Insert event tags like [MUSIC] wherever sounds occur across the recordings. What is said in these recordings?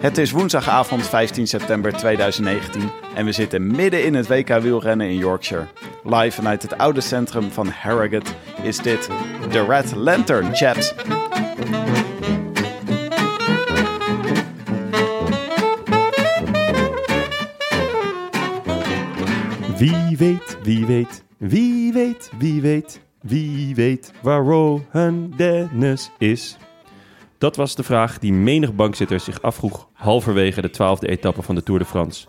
Het is woensdagavond 15 september 2019 en we zitten midden in het WK wielrennen in Yorkshire. Live vanuit het oude centrum van Harrogate is dit de Red Lantern Chat. Wie weet, wie weet, wie weet, wie weet, wie weet waar Rohan Dennis is. Dat was de vraag die menig bankzitter zich afvroeg halverwege de twaalfde etappe van de Tour de France.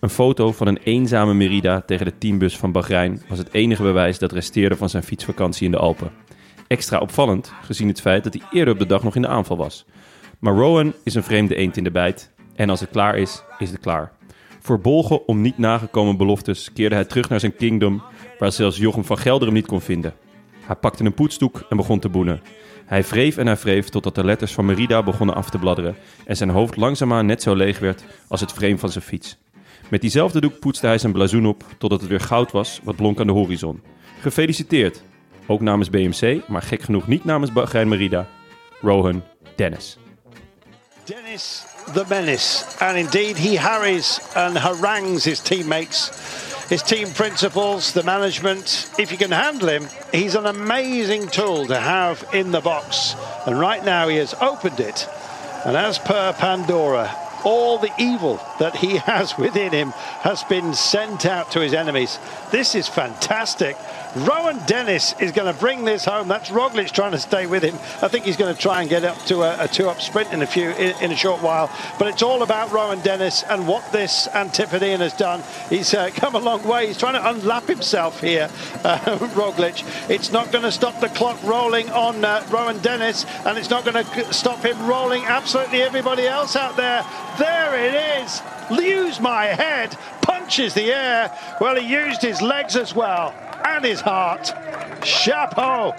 Een foto van een eenzame Merida tegen de teambus van Bahrein was het enige bewijs dat resteerde van zijn fietsvakantie in de Alpen. Extra opvallend, gezien het feit dat hij eerder op de dag nog in de aanval was. Maar Rowan is een vreemde eend in de bijt en als het klaar is, is het klaar. Verbolgen om niet nagekomen beloftes keerde hij terug naar zijn kingdom, waar zelfs Jochem van Gelder hem niet kon vinden. Hij pakte een poetsdoek en begon te boenen. Hij wreef en hij wreef totdat de letters van Merida begonnen af te bladderen en zijn hoofd langzaamaan net zo leeg werd als het frame van zijn fiets. Met diezelfde doek poetste hij zijn blazoen op totdat het weer goud was wat blonk aan de horizon. Gefeliciteerd! Ook namens BMC, maar gek genoeg niet namens Bahrein Merida. Rohan Dennis. Dennis the Menace. And indeed, he harries and harangues his teammates, his team principles, the management. If you can handle him, he's an amazing tool to have in the box. And right now, he has opened it. And as per Pandora, all the evil that he [LAUGHS] has within him has been sent out to his enemies. This is fantastic. Rowan Dennis is going to bring this home. That's Roglic trying to stay with him. I think he's going to try and get up to a, a two-up sprint in a few in, in, a short while. But it's all about Rowan Dennis and what this Antipodean has done. He's uh, come a long way. He's trying to unlap himself here, uh, [LAUGHS] Roglic. It's not going to stop the clock rolling on uh, Rowan Dennis, and it's not going to stop him rolling absolutely everybody else out there. There it is. Use my head. Punches the air. Well, he used his legs as well and his heart. Chapeau.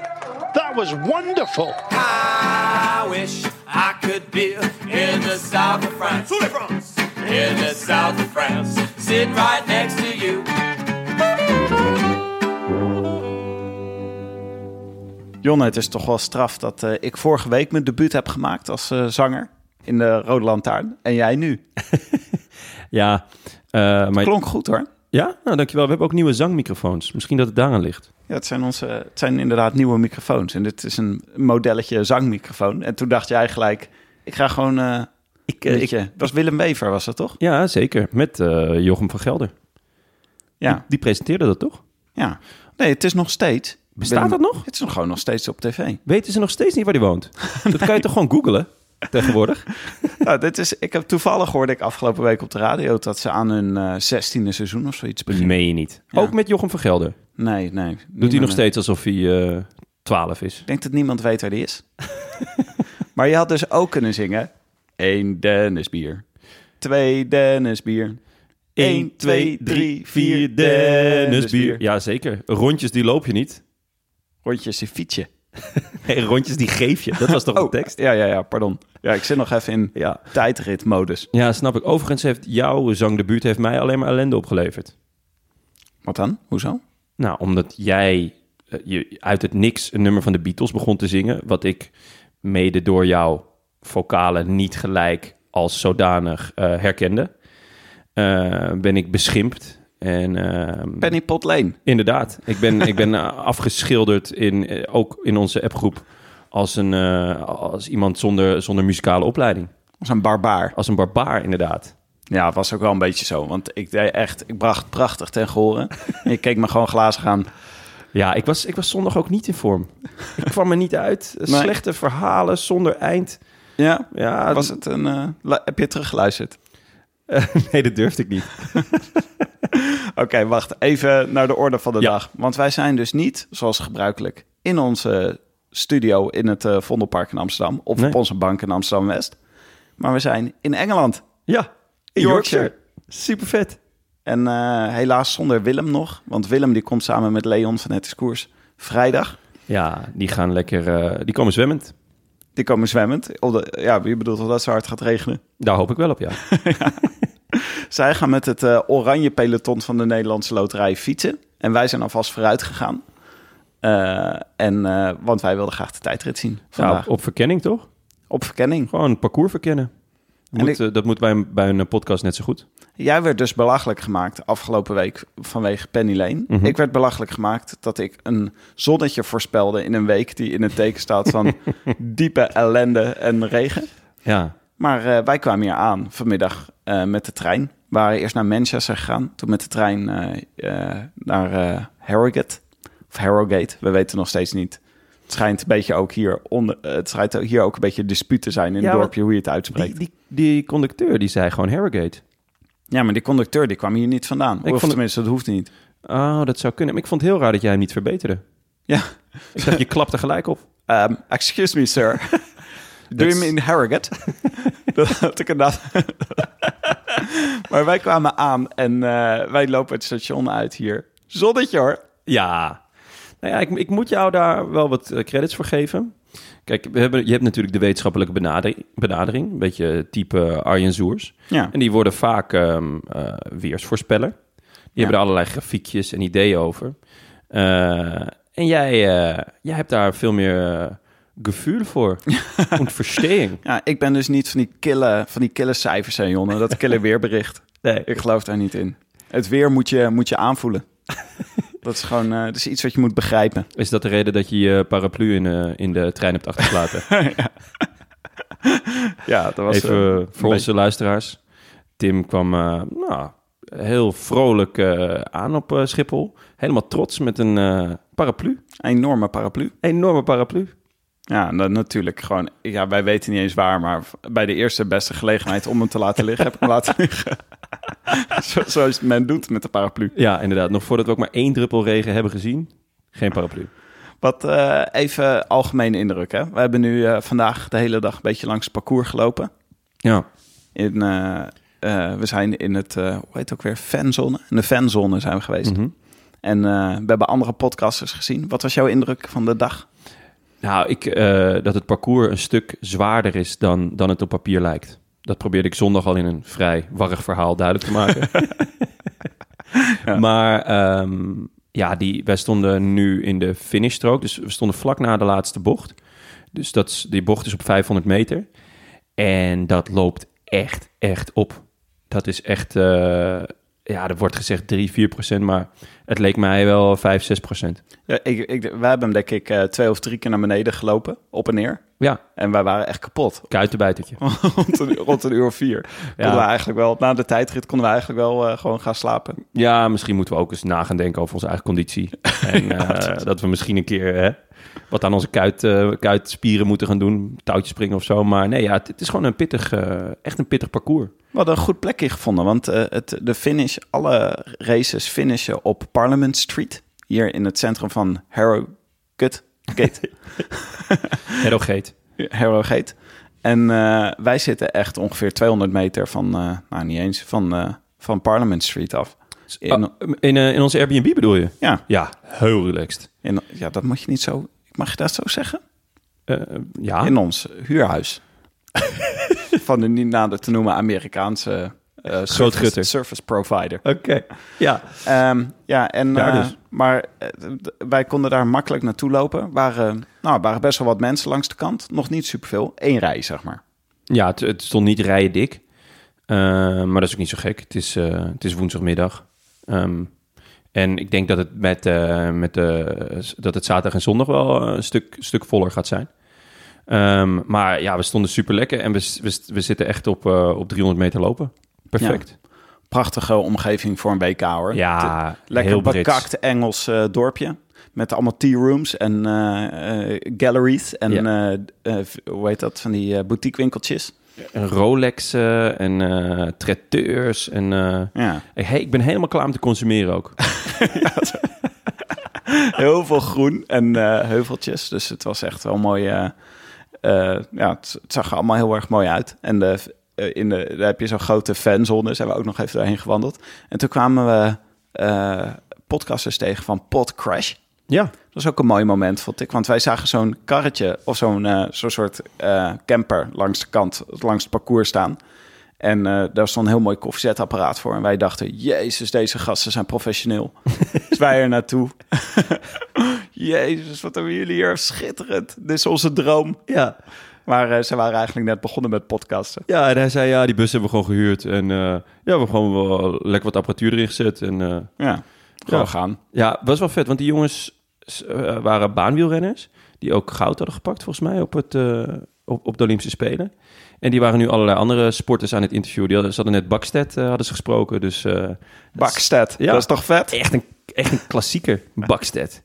That was wonderful. I wish I could be in the south of France. In the south of France. Sitting right next to you. Jonne, het is toch wel straf dat uh, ik vorige week mijn debuut heb gemaakt als uh, zanger in de Rode Lantaarn. En jij nu. [LAUGHS] ja, uh, maar... klonk goed hoor. Ja, nou dankjewel. We hebben ook nieuwe zangmicrofoons. Misschien dat het daaraan ligt. Ja, het zijn, onze, het zijn inderdaad nieuwe microfoons. En dit is een modelletje zangmicrofoon. En toen dacht jij gelijk, ik ga gewoon... Uh, ik, uh, ik, dat was Willem Wever, was dat toch? Ja, zeker. Met uh, Jochem van Gelder. Ja. Die, die, presenteerde dat toch? Ja. Nee, het is nog steeds. Bestaat Willem, dat nog? Het is nog gewoon nog steeds op tv. Weten ze nog steeds niet waar hij woont? nee. [LAUGHS] Dat kan je toch gewoon googlen? [LAUGHS] tegenwoordig. nou, dit is, ik heb toevallig hoorde ik afgelopen week op de radio dat ze aan hun zestiende seizoen of zoiets beginnen. Meen je niet? Ja. Ook met Jochem van Gelder? Nee, nee. Doet hij nog steeds alsof hij uh, 12 is? Ik denk dat niemand weet waar hij is. [LAUGHS] maar je had dus ook kunnen zingen: 1 Dennis bier, 2 Dennis bier. 1, 2, 3, 4 Dennis bier. Ja, zeker. Rondjes die loop je niet. Rondjes die fiets je. [LAUGHS] Nee, rondjes die geef je. Dat was toch oh, de tekst? Ja, ja, ja, pardon. Ja, ik zit nog even in ja. tijdritmodus. Ja, snap ik. Overigens heeft jouw zangdebuut heeft mij alleen maar ellende opgeleverd. Wat dan? Hoezo? Nou, omdat jij uh, je uit het niks een nummer van de Beatles begon te zingen, wat ik mede door jouw vocalen niet gelijk als zodanig uh, herkende, uh, ben ik beschimpt. En, uh, Penny Pot Lane. Inderdaad. Ik ben, ik ben [LAUGHS] afgeschilderd, in, uh, ook in onze appgroep, als, een, uh, als iemand zonder, zonder muzikale opleiding. Als een barbaar. Als een barbaar, inderdaad. Ja, het was ook wel een beetje zo. Want ik deed echt, ik bracht prachtig ten gehore. En [LAUGHS] ik keek me gewoon glazig aan. Ja, ik was, ik was zondag ook niet in vorm. Ik kwam er niet uit. [LAUGHS] Nee. Slechte verhalen zonder eind. Ja, Ja, was het een... eh, heb je teruggeluisterd? Nee, dat durfde ik niet. [LAUGHS] Oké, wacht. Even naar de orde van de Ja. dag. Want wij zijn dus niet, zoals gebruikelijk, in onze studio in het eh, Vondelpark in Amsterdam. Of Nee. op onze bank in Amsterdam-West. Maar we zijn in Engeland. Ja, in Yorkshire. Yorkshire. Super vet. En eh, helaas zonder Willem nog. Want Willem die komt samen met Leon van Het Koers vrijdag. Ja, die gaan lekker... eh, die komen zwemmend. Die komen zwemmend. Op de, ja, wie bedoelt wel dat zo hard gaat regenen? Daar hoop ik wel op, [LAUGHS] ja. Zij gaan met het eh, oranje peloton van de Nederlandse Loterij fietsen. En wij zijn alvast vooruit gegaan. Eh, en, eh, want wij wilden graag de tijdrit zien vandaag. Nou, op verkenning toch? Op verkenning. Gewoon parcours verkennen. En Moet, ik- eh, dat moet bij, een- bij een podcast net zo goed. Jij werd dus belachelijk gemaakt afgelopen week vanwege Penny Lane. Mhm. Ik werd belachelijk gemaakt dat ik een zonnetje voorspelde in een week die in het teken staat van [LAUGHS] diepe ellende en regen. Ja, Maar eh, wij kwamen hier aan vanmiddag eh, met de trein. We waren eerst naar Manchester gegaan, toen met de trein eh, eh, naar eh, Harrogate. Of Harrogate, we weten nog steeds niet. Het schijnt een beetje ook hier onder, eh, het schijnt hier ook een beetje dispuut te zijn in Ja, het dorpje hoe je het uitspreekt. die, die, die conducteur die zei gewoon Harrogate. Ja, maar die conducteur die kwam hier niet vandaan. Ik of vond tenminste, dat hoeft niet. Oh, dat zou kunnen. Maar ik vond het heel raar dat jij hem niet verbeterde. Ja. Ik dacht, je klapte gelijk op. Um, [LAUGHS] excuse me, sir. [LAUGHS] Do you mean Harrogate? [LAUGHS] dat had ik inderdaad. maar wij kwamen aan en eh, wij lopen het station uit hier. Zonnetje hoor. Ja. Nou ja, ik, ik moet jou daar wel wat eh, credits voor geven. Kijk, we hebben, je hebt natuurlijk de wetenschappelijke benadering, benadering een beetje type Arjen Zoers. Ja. En die worden vaak ehm eh, weersvoorspeller. Die hebben er allerlei grafiekjes en ideeën over. Eh, en jij, eh, jij hebt daar veel meer eh, gevoel voor. [LAUGHS] En ja, ik ben dus niet van die kille, van die kille cijfers, hè, Jonne. Dat kille [LAUGHS] weerbericht. Nee. Ik geloof daar niet in. Het weer moet je, moet je aanvoelen. [LAUGHS] dat is gewoon eh, dat is iets wat je moet begrijpen. Is dat de reden dat je je paraplu in, eh, in de trein hebt achtergelaten? [LAUGHS] Ja, dat was Even eh, een voor onze luisteraars. Tim kwam nou, heel vrolijk aan op Schiphol. Helemaal trots met een paraplu. beetje- enorme paraplu. Enorme paraplu. Ja, dan natuurlijk gewoon. Ja, wij weten niet eens waar, maar bij de eerste beste gelegenheid om hem te laten liggen, heb ik hem laten [LAUGHS] liggen. [LAUGHS] Zo, zoals men doet met de paraplu. Ja, inderdaad. Nog voordat we ook maar één druppel regen hebben gezien. Geen paraplu. Wat eh, even algemene indruk, hè? We hebben nu eh, vandaag de hele dag een beetje langs het parcours gelopen. Ja. In, eh, we zijn in het, hoe heet het ook weer, fanzone. In de fanzone zijn we geweest. Mhm. En we hebben andere podcasters gezien. Wat was jouw indruk van de dag? Nou, ik, dat het parcours een stuk zwaarder is dan, dan het op papier lijkt. Dat probeerde ik zondag al in een vrij warrig verhaal duidelijk te maken. [LAUGHS] Maar ehm, ja, die, wij stonden nu in de finishstrook. Dus we stonden vlak na de laatste bocht. Dus dat is, die bocht is op 500 meter. En dat loopt echt, echt op. Dat is echt, eh, ja, er wordt gezegd 3, 4 procent. Maar het leek mij wel 5, 6 procent. Ja, ik, ik, wij hebben hem denk ik eh, twee of drie keer naar beneden gelopen, op en neer. Ja, En wij waren echt kapot. kuitenbijtertje. [LAUGHS] rond, een, rond een uur of vier. Konden we eigenlijk wel, na de tijdrit konden we eigenlijk wel eh, gewoon gaan slapen. Ja, misschien moeten we ook eens na gaan denken over onze eigen conditie. [LAUGHS] En eh, dat we misschien een keer hè, wat aan onze kuit, eh, kuitspieren moeten gaan doen. Touwtjes springen of zo. Maar nee, ja, het, het is gewoon een pittig, echt een pittig parcours. We hadden een goed plekje gevonden, want het, de finish, alle races finishen op Parliament Street. Hier in het centrum van Harrogate. Gate. [LAUGHS] Harrogate. Harrogate. En eh, wij zitten echt ongeveer 200 meter van, eh, nou niet eens, van, eh, van Parliament Street af. In, Ah, in, in onze Airbnb bedoel je? ja, Ja, heel relaxed. in, ja, dat moet je niet zo, mag je dat zo zeggen? Ja, in ons huurhuis. [LAUGHS] van de niet nader te noemen Amerikaanse uh, service, service provider. oké. Ja, Ehm, ja, en, eh, dus. maar eh, wij konden daar makkelijk naartoe lopen. Waren, nou, waren best wel wat mensen langs de kant. Nog niet superveel. Eén rij, zeg maar. ja het, het stond niet rijen dik. Maar dat is ook niet zo gek. Het is, het is woensdagmiddag. Ehm, en ik denk dat het, met, met, dat het zaterdag en zondag wel een stuk, stuk voller gaat zijn. Ehm, maar ja, we stonden super lekker en we, we, we zitten echt op, eh, op 300 meter lopen. Perfect. Prachtige omgeving voor een WK hoor. Ja, Lekker heel bekakt Engels eh, dorpje. Met allemaal tea rooms en eh, eh, galleries. En Ja. hoe heet dat? Van die boutique winkeltjes. En Rolexen en eh traiteurs. En Ja. hey, ik ben helemaal klaar om te consumeren ook. [LAUGHS] Heel veel groen en heuveltjes. Dus het was echt wel mooi. ja, het, het zag er allemaal heel erg mooi uit. En de, in de, daar heb je zo'n grote fanzone. Zijn we ook nog even doorheen gewandeld. En toen kwamen we eh, podcasters tegen van Pod Crash. Ja, Dat was ook een mooi moment, vond ik. Want wij zagen zo'n karretje of zo'n eh, zo'n soort eh, camper langs de kant, langs het parcours staan. En eh, daar stond een heel mooi koffiezetapparaat voor. En wij dachten, jezus, deze gasten zijn professioneel. [LAUGHS] dus wij er naartoe. [LAUGHS] jezus, wat hebben jullie hier schitterend. Dit is onze droom. ja. Maar eh, ze waren eigenlijk net begonnen met podcasten. Ja, en hij zei, ja, die bus hebben we gewoon gehuurd. En eh, ja, we hebben gewoon wel lekker wat apparatuur erin gezet. En eh, Ja, gewoon Ja. gaan. ja, was wel vet, want die jongens waren baanwielrenners. Die ook goud hadden gepakt, volgens mij, op, het, op, op de Olympische Spelen. En die waren nu allerlei andere sporters aan het interviewen. Die hadden, ze hadden net Bakstedt hadden ze gesproken, dus... Bakstedt, Ja. dat is toch vet? echt een, echt een klassieker, Bakstedt.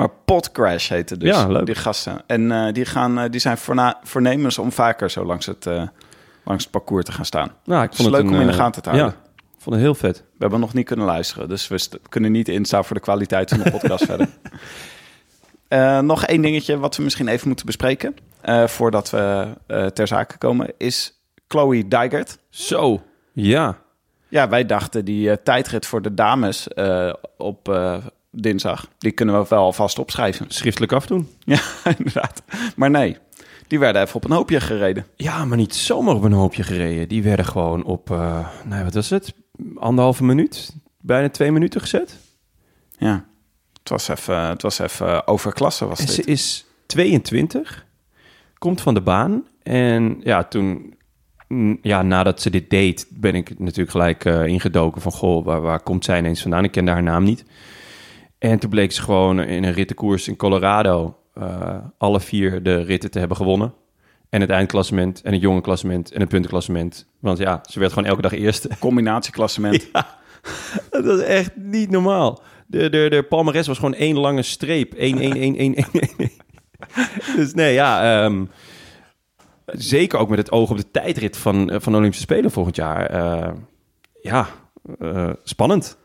Maar Podcrash heette dus, Ja, leuk. die gasten. En eh, die, gaan, eh, die zijn voornemens om vaker zo langs het, eh, langs het parcours te gaan staan. Nou, ik vond het leuk een, om in de gaten te houden. Ja, ik vond het heel vet. We hebben nog niet kunnen luisteren, dus we kunnen niet instaan voor de kwaliteit van de podcast [LAUGHS] verder. Nog één dingetje wat we misschien even moeten bespreken, voordat we ter zake komen, is Chloe Dijgert. Zo, ja. Ja, wij dachten die tijdrit voor de dames op dinsdag, die kunnen we wel alvast opschrijven. Schriftelijk afdoen. [LAUGHS] Ja, inderdaad. Maar nee, die werden even op een hoopje gereden. Ja, maar niet zomaar op een hoopje gereden. Die werden gewoon op, eh nou, wat was het? Anderhalve minuut? Bijna twee minuten gezet. Ja, het was even, het was even overklasse was En dit. ze is 22, komt van de baan. En ja, toen, ja, nadat ze dit deed, ben ik natuurlijk gelijk eh, ingedoken van, goh, waar, waar komt zij ineens vandaan? Ik kende haar naam niet. En toen bleek ze gewoon in een rittenkoers in Colorado eh, alle vier de ritten te hebben gewonnen. En het eindklassement, en het jonge klassement, en het puntenklassement. Want ja, ze werd gewoon elke dag eerste. [LAUGHS] Combinatieklassement. [LAUGHS] Dat was echt niet normaal. De, de, de palmares was gewoon één lange streep. 1, 1, 1, 1, 1, 1. Dus nee, ja. ehm, zeker ook met het oog op de tijdrit van, eh, van de Olympische Spelen volgend jaar. Eh, ja, spannend.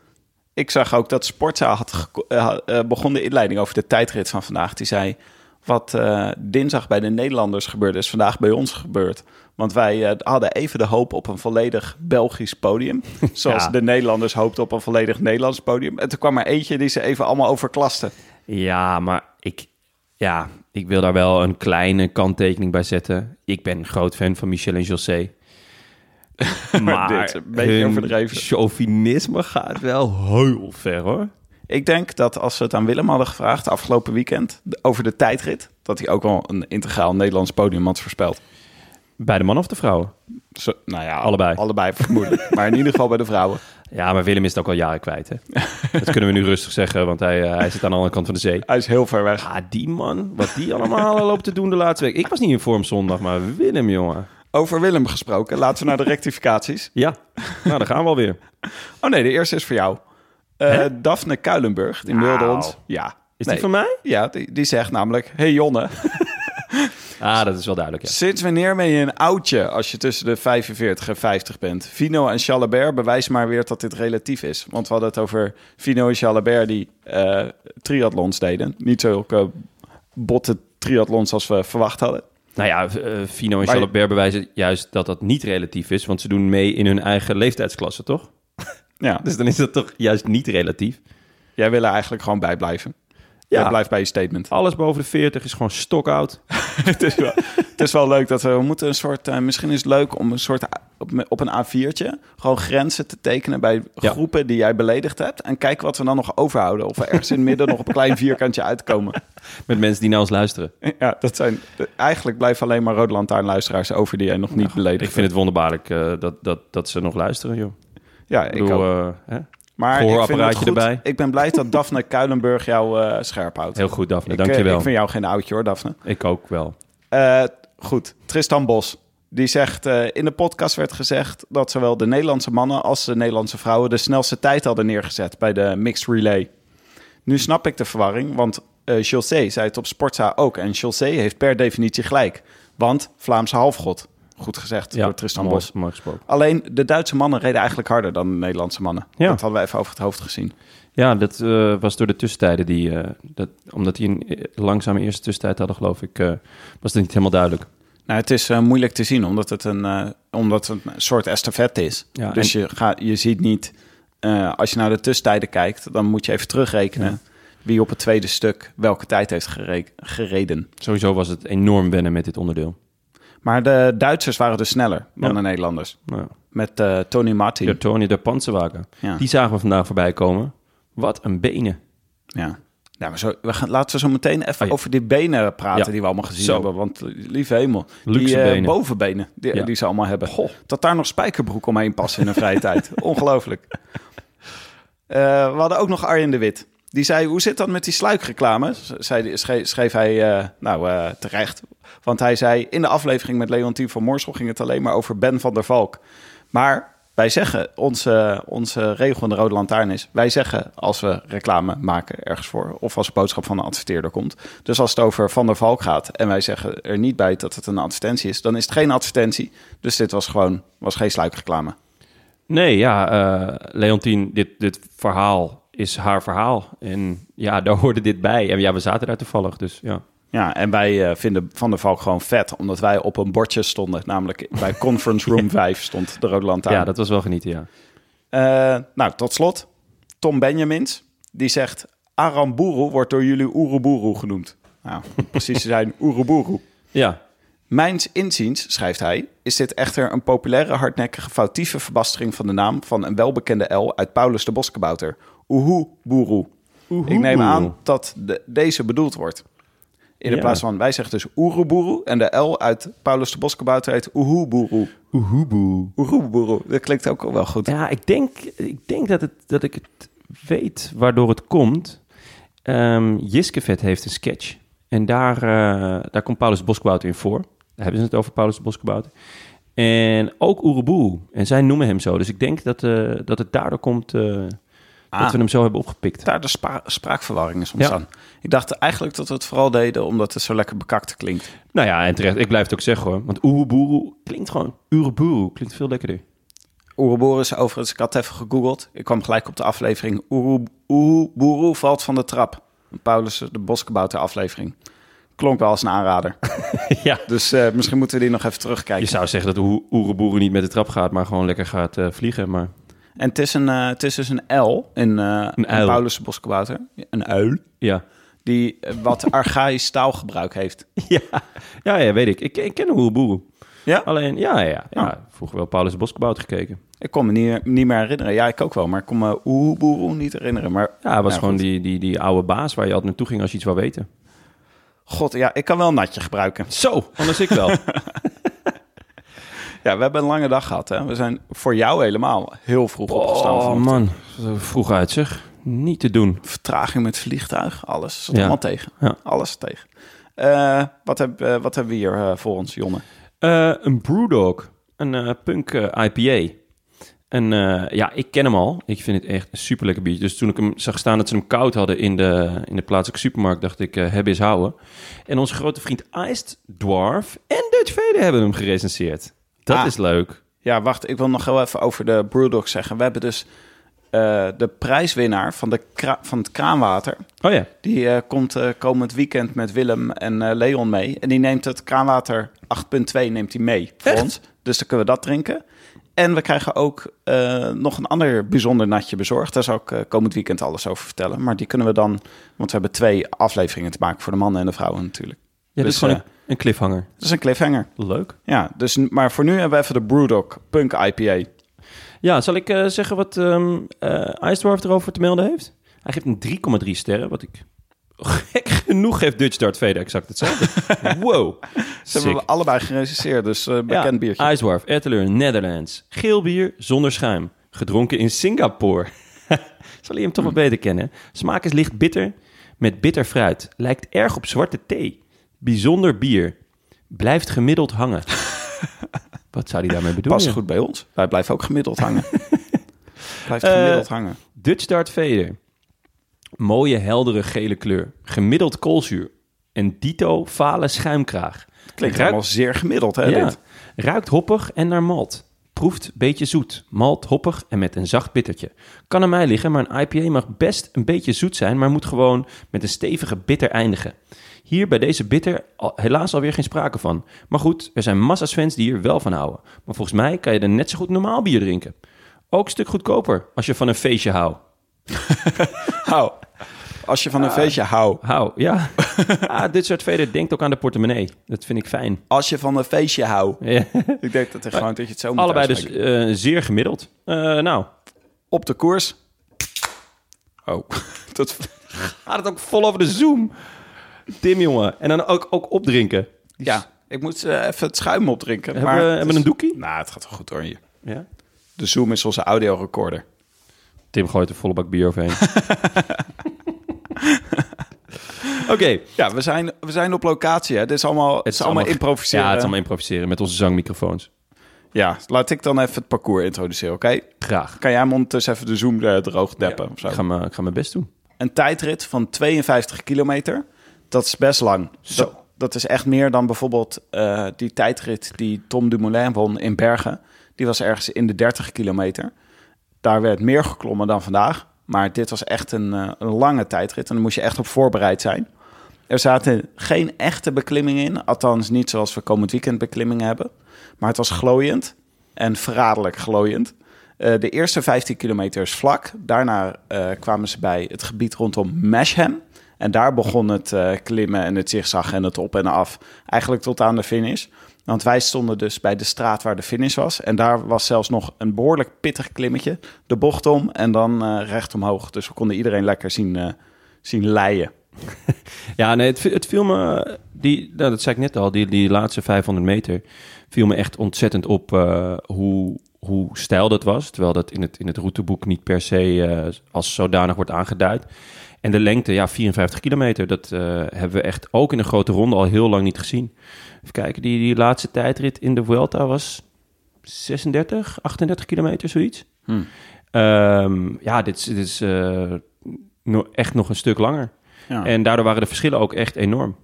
Ik zag ook dat Sportza had eh, eh, begon de inleiding over de tijdrit van vandaag. Die zei, wat eh, dinsdag bij de Nederlanders gebeurde, is vandaag bij ons gebeurd. Want wij hadden even de hoop op een volledig Belgisch podium. [LAUGHS] Zoals Ja. de Nederlanders hoopten op een volledig Nederlands podium. En toen kwam er eentje die ze even allemaal overklasten. Ja, maar ik, ja, ik wil daar wel een kleine kanttekening bij zetten. Ik ben groot fan van Michel en José. [LAUGHS] Maar Dit is een beetje overdreven. chauvinisme gaat wel heel ver, hoor. Ik denk dat als we het aan Willem hadden gevraagd afgelopen weekend over de tijdrit, dat hij ook wel een integraal Nederlands podium had voorspeld. Bij de man of de vrouw? Zo, nou ja, Allebei. Allebei vermoedelijk. [LAUGHS] maar in ieder geval bij de vrouwen. Ja, maar Willem is het ook al jaren kwijt, hè? Dat kunnen we nu rustig zeggen, want hij, eh, hij zit aan de andere kant van de zee. Hij is heel ver weg. Ah, die man, wat die allemaal [LAUGHS] loopt te doen de laatste week. Ik was niet in vorm zondag, maar Willem, jongen. Over Willem gesproken, laten we naar de [LAUGHS] rectificaties. Ja, nou, daar gaan we alweer. Oh nee, de eerste is voor jou. Hè? Daphne Kuilenburg, die mailde Nou. ons. Ja. Is Nee. die van mij? Ja, die, die zegt namelijk... Hey Jonne, [LAUGHS] Ah, dat is wel duidelijk, ja. sinds wanneer ben je een oudje als je tussen de 45 en 50 bent? Vino en Chalabert, bewijs maar weer dat dit relatief is. Want we hadden het over Vino en Chalabert die eh triathlons deden. Niet zulke botte triathlons als we verwacht hadden. Nou ja, eh, Fino en Jalabert bewijzen juist dat dat niet relatief is, want ze doen mee in hun eigen leeftijdsklasse, toch? [LAUGHS] Ja, Dus dan is dat toch juist niet relatief? jij wil er eigenlijk gewoon bij blijven. Ja. Jij blijft bij je statement. Alles boven de 40 is gewoon stokoud. [LAUGHS] het, is wel, het is wel leuk dat we, we moeten een soort... eh, misschien is het leuk om een soort op, op een A4'tje... gewoon grenzen te tekenen bij Ja. groepen die jij beledigd hebt. En kijken wat we dan nog overhouden. Of we ergens in het midden nog op een klein [LAUGHS] vierkantje uitkomen. Met mensen die naar ons luisteren. Ja, dat zijn... Eigenlijk blijven alleen maar Rode Lantaarnluisteraars over die jij nog niet beledigd Ik vind het wonderbaarlijk eh, dat, dat, dat ze nog luisteren, joh. Ja, Ik bedoel, ook. eh, hè? Maar ik vind het goed. erbij. Ik ben blij dat Daphne [LAUGHS] Kuilenburg jou eh, scherp houdt. heel goed, Daphne. ik, Dankjewel. Ik vind jou geen oudje hoor, Daphne. Ik ook wel. Goed, Tristan Bos. Die zegt, eh, in de podcast werd gezegd dat zowel de Nederlandse mannen als de Nederlandse vrouwen de snelste tijd hadden neergezet bij de mixed relay. Nu snap ik de verwarring, want eh José zei het op Sportza ook. En José heeft per definitie gelijk. Want Vlaamse halfgod. Goed gezegd door Tristan Bos. mooi gesproken. Alleen de Duitse mannen reden eigenlijk harder dan de Nederlandse mannen. Ja. Dat hadden we even over het hoofd gezien. Ja, dat eh, was door de tussentijden die... dat, omdat die een langzame eerste tussentijd hadden, geloof ik, was het niet helemaal duidelijk. Nou, het is eh, moeilijk te zien, omdat het een, eh, omdat het een soort estafette is. Ja, dus en- je, gaat, je ziet niet, eh, als je naar de tussentijden kijkt, dan moet je even terugrekenen wie op het tweede stuk welke tijd heeft gere- gereden. Sowieso was het enorm wennen met dit onderdeel. Maar de Duitsers waren dus sneller dan Ja. de Nederlanders. Met Tony Martin. de Tony de Panzerwagen. Die zagen we vandaag voorbij komen. Wat een benen. Ja. Nou, maar zo, we gaan, laten we zo meteen even Oh ja. over die benen praten Ja. die we allemaal gezien Zo. hebben. Want lieve hemel, Luxe die eh, benen. bovenbenen die, Ja. die ze allemaal hebben. Dat daar nog spijkerbroek omheen passen in een vrije tijd. [LAUGHS] Ongelooflijk. Eh, we hadden ook nog Arjen de Wit. Die zei, hoe zit dat met die sluikreclame? Zei, schreef, schreef hij, eh, nou terecht. Want hij zei, in de aflevering met Leontien van Moorsel ging het alleen maar over Ben van der Valk. Maar wij zeggen, onze, onze regel in de Rode Lantaarn is... wij zeggen als we reclame maken ergens voor... of als een boodschap van een adverteerder komt. Dus als het over Van der Valk gaat... en wij zeggen er niet bij dat het een advertentie is... dan is het geen advertentie. Dus dit was gewoon was geen sluikreclame. Nee, ja, eh Leontien, dit, dit verhaal is haar verhaal. En ja, [LAUGHS] daar hoorde dit bij. En ja, we zaten daar toevallig, dus ja. Ja, en wij eh, vinden Van der Valk gewoon vet... omdat wij op een bordje stonden. Namelijk bij [LAUGHS] Conference Room 5 stond de Rode Lantaarn. Ja, dat was wel genieten, ja. Eh, nou, tot slot. Tom Benjamins. Die zegt... Aramburu wordt door jullie Oeroboeroe genoemd. Nou, precies te zijn Oeroboeroe. Ja, Mijns inziens, schrijft hij, is dit echter een populaire, hardnekkige, foutieve verbastering van de naam van een welbekende L uit Paulus de Boskabouter. Oehoeboeroe. Ik neem aan dat de, deze bedoeld wordt. In de plaats van, wij zeggen dus Oeroboeroe en de L uit Paulus de Boskabouter heet Oehoeboeroe. Oehoeboe. Oehoeboeroe, dat klinkt ook wel goed. Ja, ik denk, ik denk dat, het, dat ik het weet waardoor het komt. Ehm Jiskevet heeft een sketch. En daar, eh, daar komt Paulus Boskabouter in voor. Daar hebben ze het over Paulus Boskabouter. En ook Oeroboe. En zij noemen hem zo. Dus ik denk dat, eh, dat het daardoor komt eh, Ah. dat we hem zo hebben opgepikt. Daar de spra- spraakverwarring is ontstaan. Ja. Ik dacht eigenlijk dat we het vooral deden omdat het zo lekker bekakt klinkt. Nou ja, en terecht. Ik blijf het ook zeggen hoor. Want Oeroboeroe klinkt gewoon... Oeroboeroe klinkt veel lekkerder. Oeroboeroe is overigens, ik had even gegoogeld. Ik kwam gelijk op de aflevering. Oeroboeroe valt van de trap. Paulus de Boskabouter aflevering. Klonk wel als een aanrader. [LAUGHS] ja. Dus eh, misschien moeten we die nog even Je terugkijken. zou zeggen dat Oe- Oeroboeroe niet met de trap gaat, maar gewoon lekker gaat eh, vliegen. Maar En het is, een, eh, het is dus een L in, in uil. Paulus. Een uil. ja. Die eh, wat [LAUGHS] archaïsch taalgebruik heeft. Ja, ja, ja weet ik. Ik, ik ken Oeroboeroe. Ja? Alleen, ja, ja, ja. Oh. Vroeger wel Paulus gekeken. Ik kon me niet, niet meer herinneren. Ja, ik ook wel. Maar ik kon me Oeroboeroe niet herinneren. Maar Ja, hij was gewoon goed. die, die, die oude baas waar je altijd naartoe ging als je iets wou weten. God, ja, ik kan wel een natje gebruiken. Zo, anders ik wel. [LAUGHS] Ja, we hebben een lange dag gehad. Hè? We zijn voor jou helemaal heel vroeg opgestaan. oh man, vroeg uit zeg. Niet te doen. Vertraging met vliegtuig, alles. Zat Ja. allemaal tegen. Ja. Alles tegen. Eh, wat, heb, eh, wat hebben we hier eh, voor ons, Jonne? Een Brewdog, een punk IPA. En ja, ik ken hem al. Ik vind het echt een super lekker biertje. Dus toen ik hem zag staan dat ze hem koud hadden in de, in de plaatselijke supermarkt, dacht ik, hebben is houden. En onze grote vriend Iced Dwarf en Dutch Vader hebben hem gerecenseerd. Dat Ah. is leuk. Ja, wacht. Ik wil nog heel even over de Brewdog zeggen. We hebben dus eh, de prijswinnaar van, de van het kraanwater. Oh ja. Die eh, komt eh, komend weekend met Willem en Leon mee. En die neemt het kraanwater 8.2 neemt hij mee voor Echt? ons. Dus dan kunnen we dat drinken. En we krijgen ook nog een ander bijzonder natje bezorgd. Daar zal ik komend weekend alles over vertellen. Maar die kunnen we dan... Want we hebben twee afleveringen te maken voor de mannen en de vrouwen natuurlijk. Ja, Dus, gewoon een, een cliffhanger. Dat is een cliffhanger. Leuk. Ja, dus, maar voor nu hebben we even de Brewdog Punk IPA. Ja, zal ik eh, zeggen wat ehm eh Iced Dwarf erover te melden heeft? Hij geeft een 3,3 sterren, wat ik... [LAUGHS] Gek genoeg geeft Dutch Dart Vader exact hetzelfde. [LAUGHS] wow. Ze hebben we allebei gerecenseerd, dus eh bekend ja, biertje. Ice Dwarf, Etteleur, Netherlands. Geel bier zonder schuim. Gedronken in Singapore. [LAUGHS] Zal je hem toch wel beter kennen? Smaak is licht bitter met bitter fruit. Lijkt erg op zwarte thee. Bijzonder bier. blijft gemiddeld hangen. [LAUGHS] Wat zou hij daarmee bedoelen? Past goed bij ons. Wij blijven ook gemiddeld hangen. [LAUGHS] Blijft Eh, gemiddeld hangen. Dutch Dart Vader. Mooie, heldere gele kleur. Gemiddeld koolzuur. En dito fale schuimkraag. Klinkt Ruikt- helemaal zeer gemiddeld, hè, Ja. dit? Ruikt hoppig en naar malt. Proeft beetje zoet. Malt, hoppig en met een zacht bittertje. Kan aan mij liggen, maar een IPA mag best een beetje zoet zijn... maar moet gewoon met een stevige bitter eindigen. Hier bij deze bitter al- helaas alweer geen sprake van. Maar goed, er zijn massa's fans die hier wel van houden. Maar volgens mij kan je er net zo goed normaal bier drinken. Ook een stuk goedkoper als je van een feestje houdt. [LAUGHS] Hou. Als je van een feestje houdt. Hou, ja. [LAUGHS] ah, dit soort veder denkt ook aan de portemonnee. Dat vind ik fijn. Als je van een feestje houdt. [LAUGHS] Ja. Ik denk dat, er gewoon, dat je het zo moet Allebei dus eh, zeer gemiddeld. Eh, nou, Op de koers. Oh, dat... gaat het ook vol over de zoom. Tim, jongen. En dan ook, ook opdrinken. Ja, ik moet eh, even het schuim opdrinken. Hebben maar we- hebben we een doekie? Nou, het gaat wel goed hoor hier. Ja. De Zoom is onze audiorecorder. Tim gooit er volle bak bier overheen. [LAUGHS] [LAUGHS] Oké. Ja, we zijn, we zijn op locatie. Hè. Dit is allemaal, het is allemaal improviseren. Ja, het is allemaal improviseren met onze zangmicrofoons. Ja, laat ik dan even het parcours introduceren, oké? Graag. Kan jij hem ondertussen even de Zoom eh, droog deppen of zo? Ik ga, mijn- ik ga mijn best doen. Een tijdrit van 52 kilometer. Dat is best lang. Dat, dat is echt meer dan bijvoorbeeld eh, die tijdrit die Tom Dumoulin won in Bergen. Die was ergens in de 30 kilometer. Daar werd meer geklommen dan vandaag. Maar dit was echt een, eh, een lange tijdrit. En daar moest je echt op voorbereid zijn. Er zaten geen echte beklimmingen in. Althans, niet zoals we komend weekend beklimmingen hebben. Maar het was glooiend en verraderlijk glooiend. Eh, de eerste 15 kilometer is vlak. Daarna kwamen ze bij het gebied rondom Masham. En daar begon het eh, klimmen en het zigzag en het op en af. Eigenlijk tot aan de finish. Want wij stonden dus bij de straat waar de finish was. En daar was zelfs nog een behoorlijk pittig klimmetje. De bocht om en dan eh, recht omhoog. Dus we konden iedereen lekker zien, eh, zien leien. [LAUGHS] Ja, nee, het, viel me... Die, nou, dat zei ik net al, die, die laatste 500 meter... viel me echt ontzettend op hoe, hoe stijl dat was. Terwijl dat in het, in het routeboek niet per se als zodanig wordt aangeduid. En de lengte, ja, 54 kilometer. Dat eh, hebben we echt ook in een grote ronde al heel lang niet gezien. Even kijken, die, die laatste tijdrit in de Vuelta was 36, 38 kilometer, zoiets. Hmm. Ehm, ja, dit is, dit is eh, no- echt nog een stuk langer. Ja. En daardoor waren de verschillen ook echt enorm.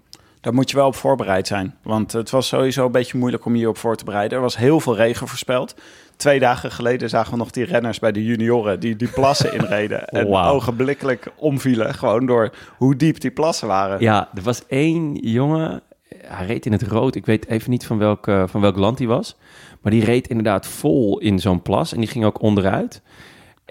Daar moet je wel op voorbereid zijn. Want het was sowieso een beetje moeilijk om je op voor te bereiden. Er was heel veel regen voorspeld. Twee dagen geleden zagen we nog die renners bij de junioren... die die plassen [LAUGHS] inreden. En ogenblikkelijk omvielen. Gewoon door hoe diep die plassen waren. Ja, er was één jongen, hij reed in het rood. Ik weet even niet van welk, eh, van welk land hij was. Maar die reed inderdaad vol in zo'n plas en die ging ook onderuit.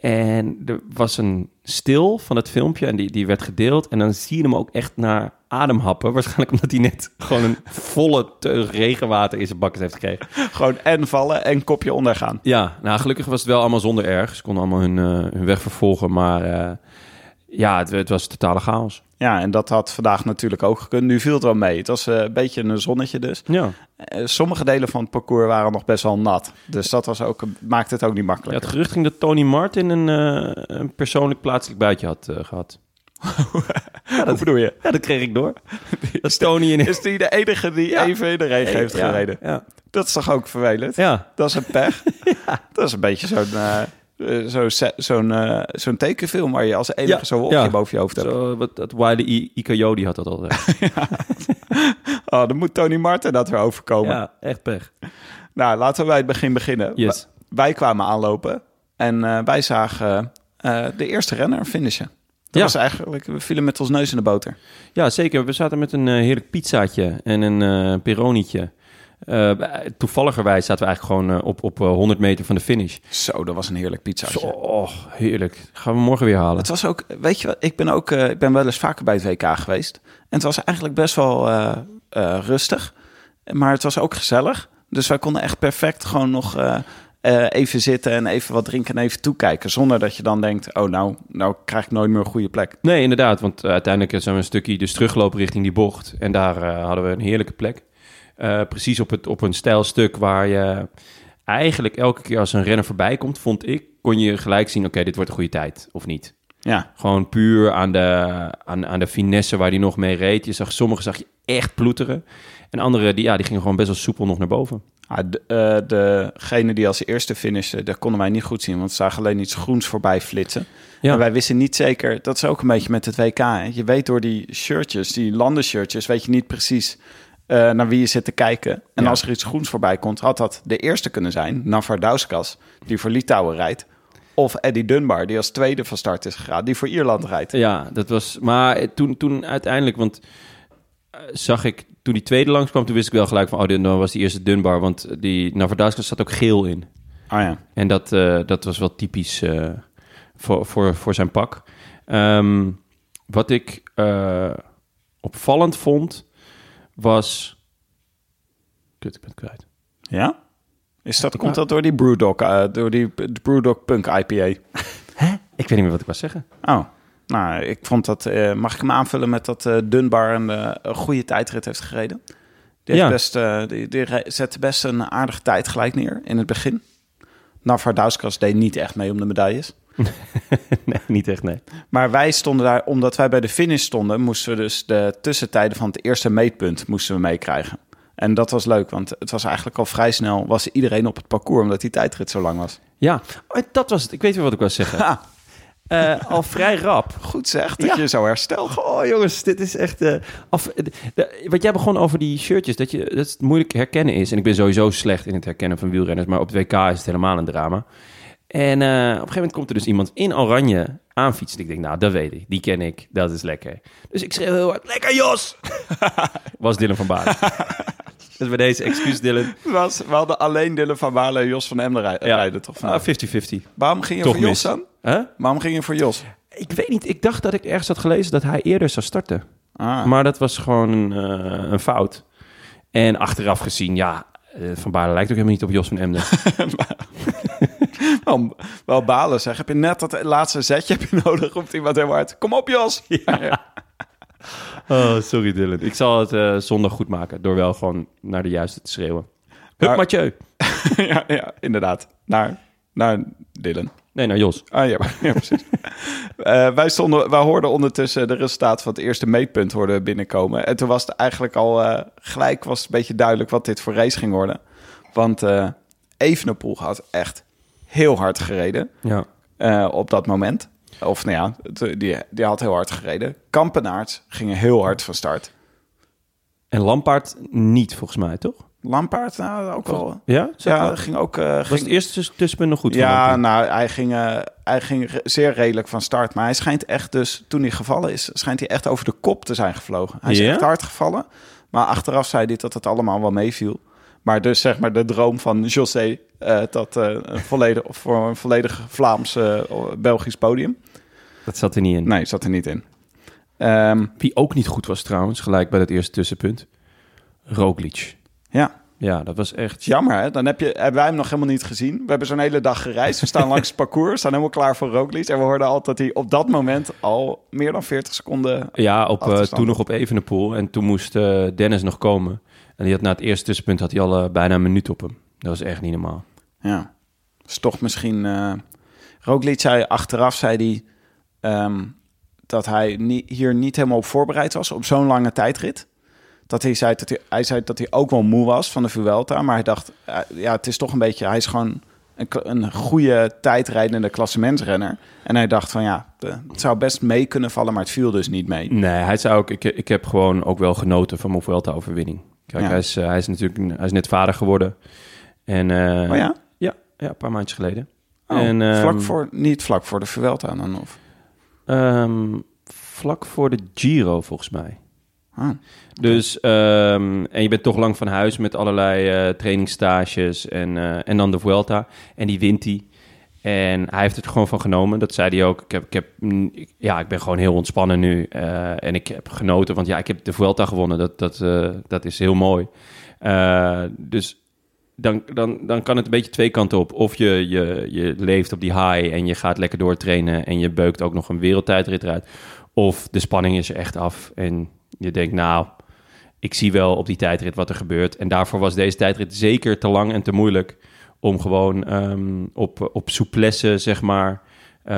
En er was een stil van het filmpje en die, die werd gedeeld. En dan zie je hem ook echt naar ademhappen. Waarschijnlijk omdat hij net [LAUGHS] gewoon een volle teug regenwater in zijn bakken heeft gekregen. Gewoon en vallen en kopje ondergaan. Ja, nou gelukkig was het wel allemaal zonder erg. Ze konden allemaal hun, eh, hun weg vervolgen. Maar eh, ja, het, het was totale chaos. Ja, en dat had vandaag natuurlijk ook gekund. Nu viel het wel mee. Het was eh, een beetje een zonnetje dus. Ja. Eh, sommige delen van het parcours waren nog best wel nat. Dus dat was ook, maakte het ook niet Ja, makkelijk. het gerucht ging dat Tony Martin een, eh, een persoonlijk plaatselijk buitje had eh, gehad. [LAUGHS] Hoe bedoel je? Ja, dat kreeg ik door. [LAUGHS] Dat is Tony in... Is die de enige die Ja. even in de regen heeft Ja, gereden? Ja. Dat is toch ook vervelend? ja. Dat is een pech. [LAUGHS] Dat is een beetje zo'n eh, zo zo'n eh, zo'n tekenfilm waar je als enige Ja, zo'n wolkje ja. boven je hoofd hebt. Zo, wat, dat Wiley I- had dat al. eh. [LAUGHS] Oh, dan moet Tony Martin dat weer overkomen. ja, echt pech. Nou, laten we bij het begin beginnen. Yes. Wij- kwamen aanlopen en eh, wij zagen de eerste renner finishen. Dat Ja. was eigenlijk, we vielen met ons neus in de boter. Ja, zeker. We zaten met een heerlijk pizzaatje en een peronietje. Eh, toevalligerwijs zaten we eigenlijk gewoon eh, op, op eh, 100 meter van de finish. Zo, dat was een heerlijk pizzaatje. Zo, oh, heerlijk. Gaan we morgen weer halen. Het was ook, weet je wat, ik ben ook, eh, ik ben wel eens vaker bij het WK geweest. En het was eigenlijk best wel eh, eh, rustig. Maar het was ook gezellig. Dus wij konden echt perfect gewoon nog eh, eh, even zitten en even wat drinken en even toekijken. Zonder dat je dan denkt, oh nou, nou krijg ik nooit meer een goede plek. Nee, inderdaad. Want eh, uiteindelijk zijn we een stukje dus teruggelopen richting die bocht. En daar eh, hadden we een heerlijke plek. Eh, precies op, het, op een stijl stuk waar je eigenlijk elke keer als een renner voorbij komt, vond ik, kon je gelijk zien, oké, dit wordt een goede tijd of niet. Ja, Gewoon puur aan de, aan, aan de finesse waar hij nog mee reed. Je zag, sommigen zag je echt ploeteren. En anderen, die, ja, die gingen gewoon best wel soepel nog naar boven. Ah, de, eh, degene die als eerste finishte, daar konden wij niet goed zien. Want ze zagen alleen iets groens voorbij flitsen. Ja. En wij wisten niet zeker, dat is ook een beetje met het WK. Hè? Je weet door die shirtjes, die landenshirtjes, weet je niet precies eh, naar wie je zit te kijken. En Ja. als er iets groens voorbij komt, had dat de eerste kunnen zijn. Navardauskas, die voor Litouwen rijdt. Of Eddie Dunbar, die als tweede van start is gegaan, die voor Ierland rijdt. Ja, dat was. Maar toen, toen uiteindelijk, want eh, zag ik toen die tweede langskwam, toen wist ik wel gelijk van, oh, dan was die eerste Dunbar, want die Navardauskas zat ook geel in. Oh ja. En dat, eh, dat was wel typisch voor, voor, voor zijn pak. Ehm, wat ik opvallend vond, was... Kut, ik ben het kwijt. Ja? Is dat, komt dat door die Brewdog, eh, door die Brewdog Punk IPA? [LAUGHS] Ik weet niet meer wat ik was zeggen. Oh, nou, ik vond dat... eh, mag ik hem aanvullen met dat eh, Dunbar een, een goede tijdrit heeft gereden? Die, Ja. best, die, die re- zette best een aardige tijd gelijk neer in het begin. Navardauskas deed niet echt mee om de medailles. [LAUGHS] nee, niet echt, nee. Maar wij stonden daar, omdat wij bij de finish stonden, moesten we dus de tussentijden van het eerste meetpunt moesten we meekrijgen. En dat was leuk, want het was eigenlijk al vrij snel, was iedereen op het parcours, omdat die tijdrit zo lang was. Ja, oh, dat was het. Ik weet weer wat ik was zeggen. Ha, [LAUGHS] Eh, al vrij rap. goed zeg, dat Ja. je zo herstelt. Oh jongens, dit is echt... eh, af, de- de- wat jij begon over die shirtjes, dat, je, dat het moeilijk herkennen is. En ik ben sowieso slecht in het herkennen van wielrenners, maar op het WK is het helemaal een drama. En eh, op een gegeven moment komt er dus iemand in oranje aanfietsen. Ik denk, nou, dat weet ik. Die ken ik. Dat is lekker. Dus ik schreeuw heel hard, lekker Jos! [LAUGHS] Was Dylan van Baarle. [LAUGHS] dus bij deze excuus Dylan. Was, we hadden alleen Dylan van Baarle en Jos van Emden rij- Ja. rijden, toch? Ah, 50-50. Waarom ging je Toch voor Jos dan? Huh? Waarom ging je voor Jos? Ik weet niet. Ik dacht dat ik ergens had gelezen dat hij eerder zou starten. Ah, Maar dat was gewoon een, eh, een fout. En achteraf gezien, ja, eh, Van Baarle lijkt ook helemaal niet op Jos van Emden. [LAUGHS] [LAUGHS] wel, wel balen zeg. Heb je net dat laatste zetje heb je nodig? Roept iemand heel hard. Kom op Jos! Ja. [LAUGHS] oh, sorry Dylan. Ik zal het eh, zondag goed maken door wel gewoon naar de juiste te schreeuwen. Hup Maar- Mathieu. [LAUGHS] ja, ja, inderdaad. Naar, naar Dylan. Nee, naar Jos. Ah ja, ja precies. Eh, wij, stonden, wij hoorden ondertussen de resultaten van het eerste meetpunt hoorden binnenkomen. En toen was het eigenlijk al eh, gelijk was het een beetje duidelijk wat dit voor race ging worden. Want eh Evenepoel had echt heel hard gereden Ja. eh, op dat moment. Of nou ja, die, die had heel hard gereden. Kampenaerts gingen heel hard van start. En Lampaard niet, volgens mij, toch? Lampaard, nou ook wel. Ja? Ja, ging ook. eh, Was het eerste tuss- tussenpunt nog goed? Ja, nou, hij ging, eh, hij ging zeer redelijk van start. Maar hij schijnt echt dus, toen hij gevallen is, schijnt hij echt over de kop te zijn gevlogen. Hij is echt hard gevallen. Maar achteraf zei hij dat het allemaal wel meeviel. Maar dus zeg maar de droom van José, eh, dat eh, een volledig, voor een volledig Vlaams eh, Belgisch podium. Dat zat er niet in. Nee, zat er niet in. Ehm, Wie ook niet goed was trouwens, gelijk bij dat eerste tussenpunt. Roglic. ja, Ja, dat was echt... jammer hè. Dan heb je, hebben wij hem nog helemaal niet gezien. We hebben zo'n hele dag gereisd. We staan langs het [LAUGHS] parcours, staan helemaal klaar voor Roglic. En we hoorden altijd dat hij op dat moment al meer dan 40 seconden Ja, op, toen nog op Evenepoel. En toen moest Dennis nog komen. En die had na het eerste tussenpunt had hij al eh, bijna een minuut op hem. Dat was echt niet normaal. Ja, is toch misschien... eh Roglic zei achteraf, zei hij... ehm, dat hij hier niet helemaal op voorbereid was op zo'n lange tijdrit. Dat hij zei dat hij, hij zei dat hij ook wel moe was van de Vuelta. Maar hij dacht, eh, ja, het is toch een beetje... Hij is gewoon een, een goede tijdrijdende klassementsrenner. En hij dacht van ja, het zou best mee kunnen vallen, maar het viel dus niet mee. Nee, hij zei ook, ik, ik heb gewoon ook wel genoten van mijn Vuelta-overwinning. Kijk, Ja. hij, is, eh, hij is natuurlijk hij is net vader geworden. En, eh, Oh ja? Ja, ja, een paar maandjes geleden. Oh, en, ehm, vlak voor, niet vlak voor de Vuelta dan? Of? ehm, vlak voor de Giro, volgens mij. Ah, Dus, ehm, en je bent toch lang van huis met allerlei eh trainingsstages en, en dan de Vuelta. En die wint hij. En hij heeft het gewoon van genomen. Dat zei hij ook. Ik, heb, ik, heb, ja, ik ben gewoon heel ontspannen nu. eh, en ik heb genoten, want ja, ik heb de Vuelta gewonnen. Dat, dat, eh, dat is heel mooi. Eh, dus dan, dan, dan kan het een beetje twee kanten op. Of je, je, je leeft op die high en je gaat lekker doortrainen... en je beukt ook nog een wereldtijdrit eruit. Of de spanning is er echt af en je denkt... nou, ik zie wel op die tijdrit wat er gebeurt. En daarvoor was deze tijdrit zeker te lang en te moeilijk... om gewoon ehm, op, op souplesse, zeg maar, eh,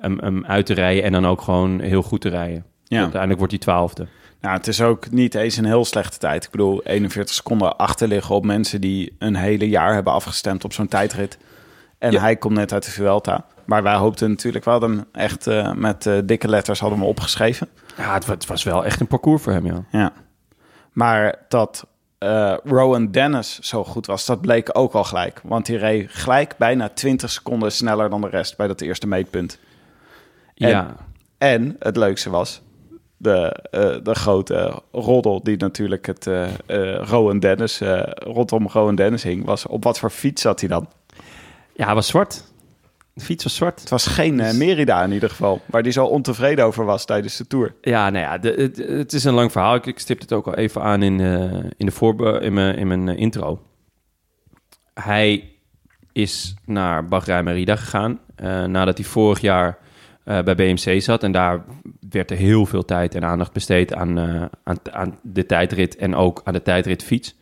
hem, hem uit te rijden... en dan ook gewoon heel goed te rijden. Ja. Uiteindelijk wordt hij twaalfde. Ja, het is ook niet eens een heel slechte tijd. Ik bedoel, 41 seconden achterliggen op mensen die een hele jaar hebben afgestemd op zo'n tijdrit. En Ja. hij komt net uit de Vuelta. Maar wij hoopten natuurlijk wel hem echt eh, met eh, dikke letters hadden we opgeschreven. Ja, het, het was wel echt een parcours voor hem, ja. Ja. Maar dat eh, Rowan Dennis zo goed was, dat bleek ook al gelijk. Want hij reed gelijk bijna 20 seconden sneller dan de rest bij dat eerste meetpunt. En- Ja, En het leukste was de, eh, de grote roddel die natuurlijk het eh, Rowan Dennis, rondom Rowan Dennis hing, was op wat voor fiets zat hij dan? ja hij was zwart. De fiets was zwart. Het was geen eh, Merida in ieder geval, waar hij zo ontevreden over was tijdens de Tour. Ja, nou ja, de, het, het is een lang verhaal. Ik, ik stip het ook al even aan in, eh, in, de voorbe in, mijn, in mijn eh, intro. Hij is naar Bahrein Merida gegaan eh, nadat hij vorig jaar eh, bij BMC zat. En daar werd er heel veel tijd en aandacht besteed aan, eh, aan, aan de tijdrit en ook aan de tijdritfiets.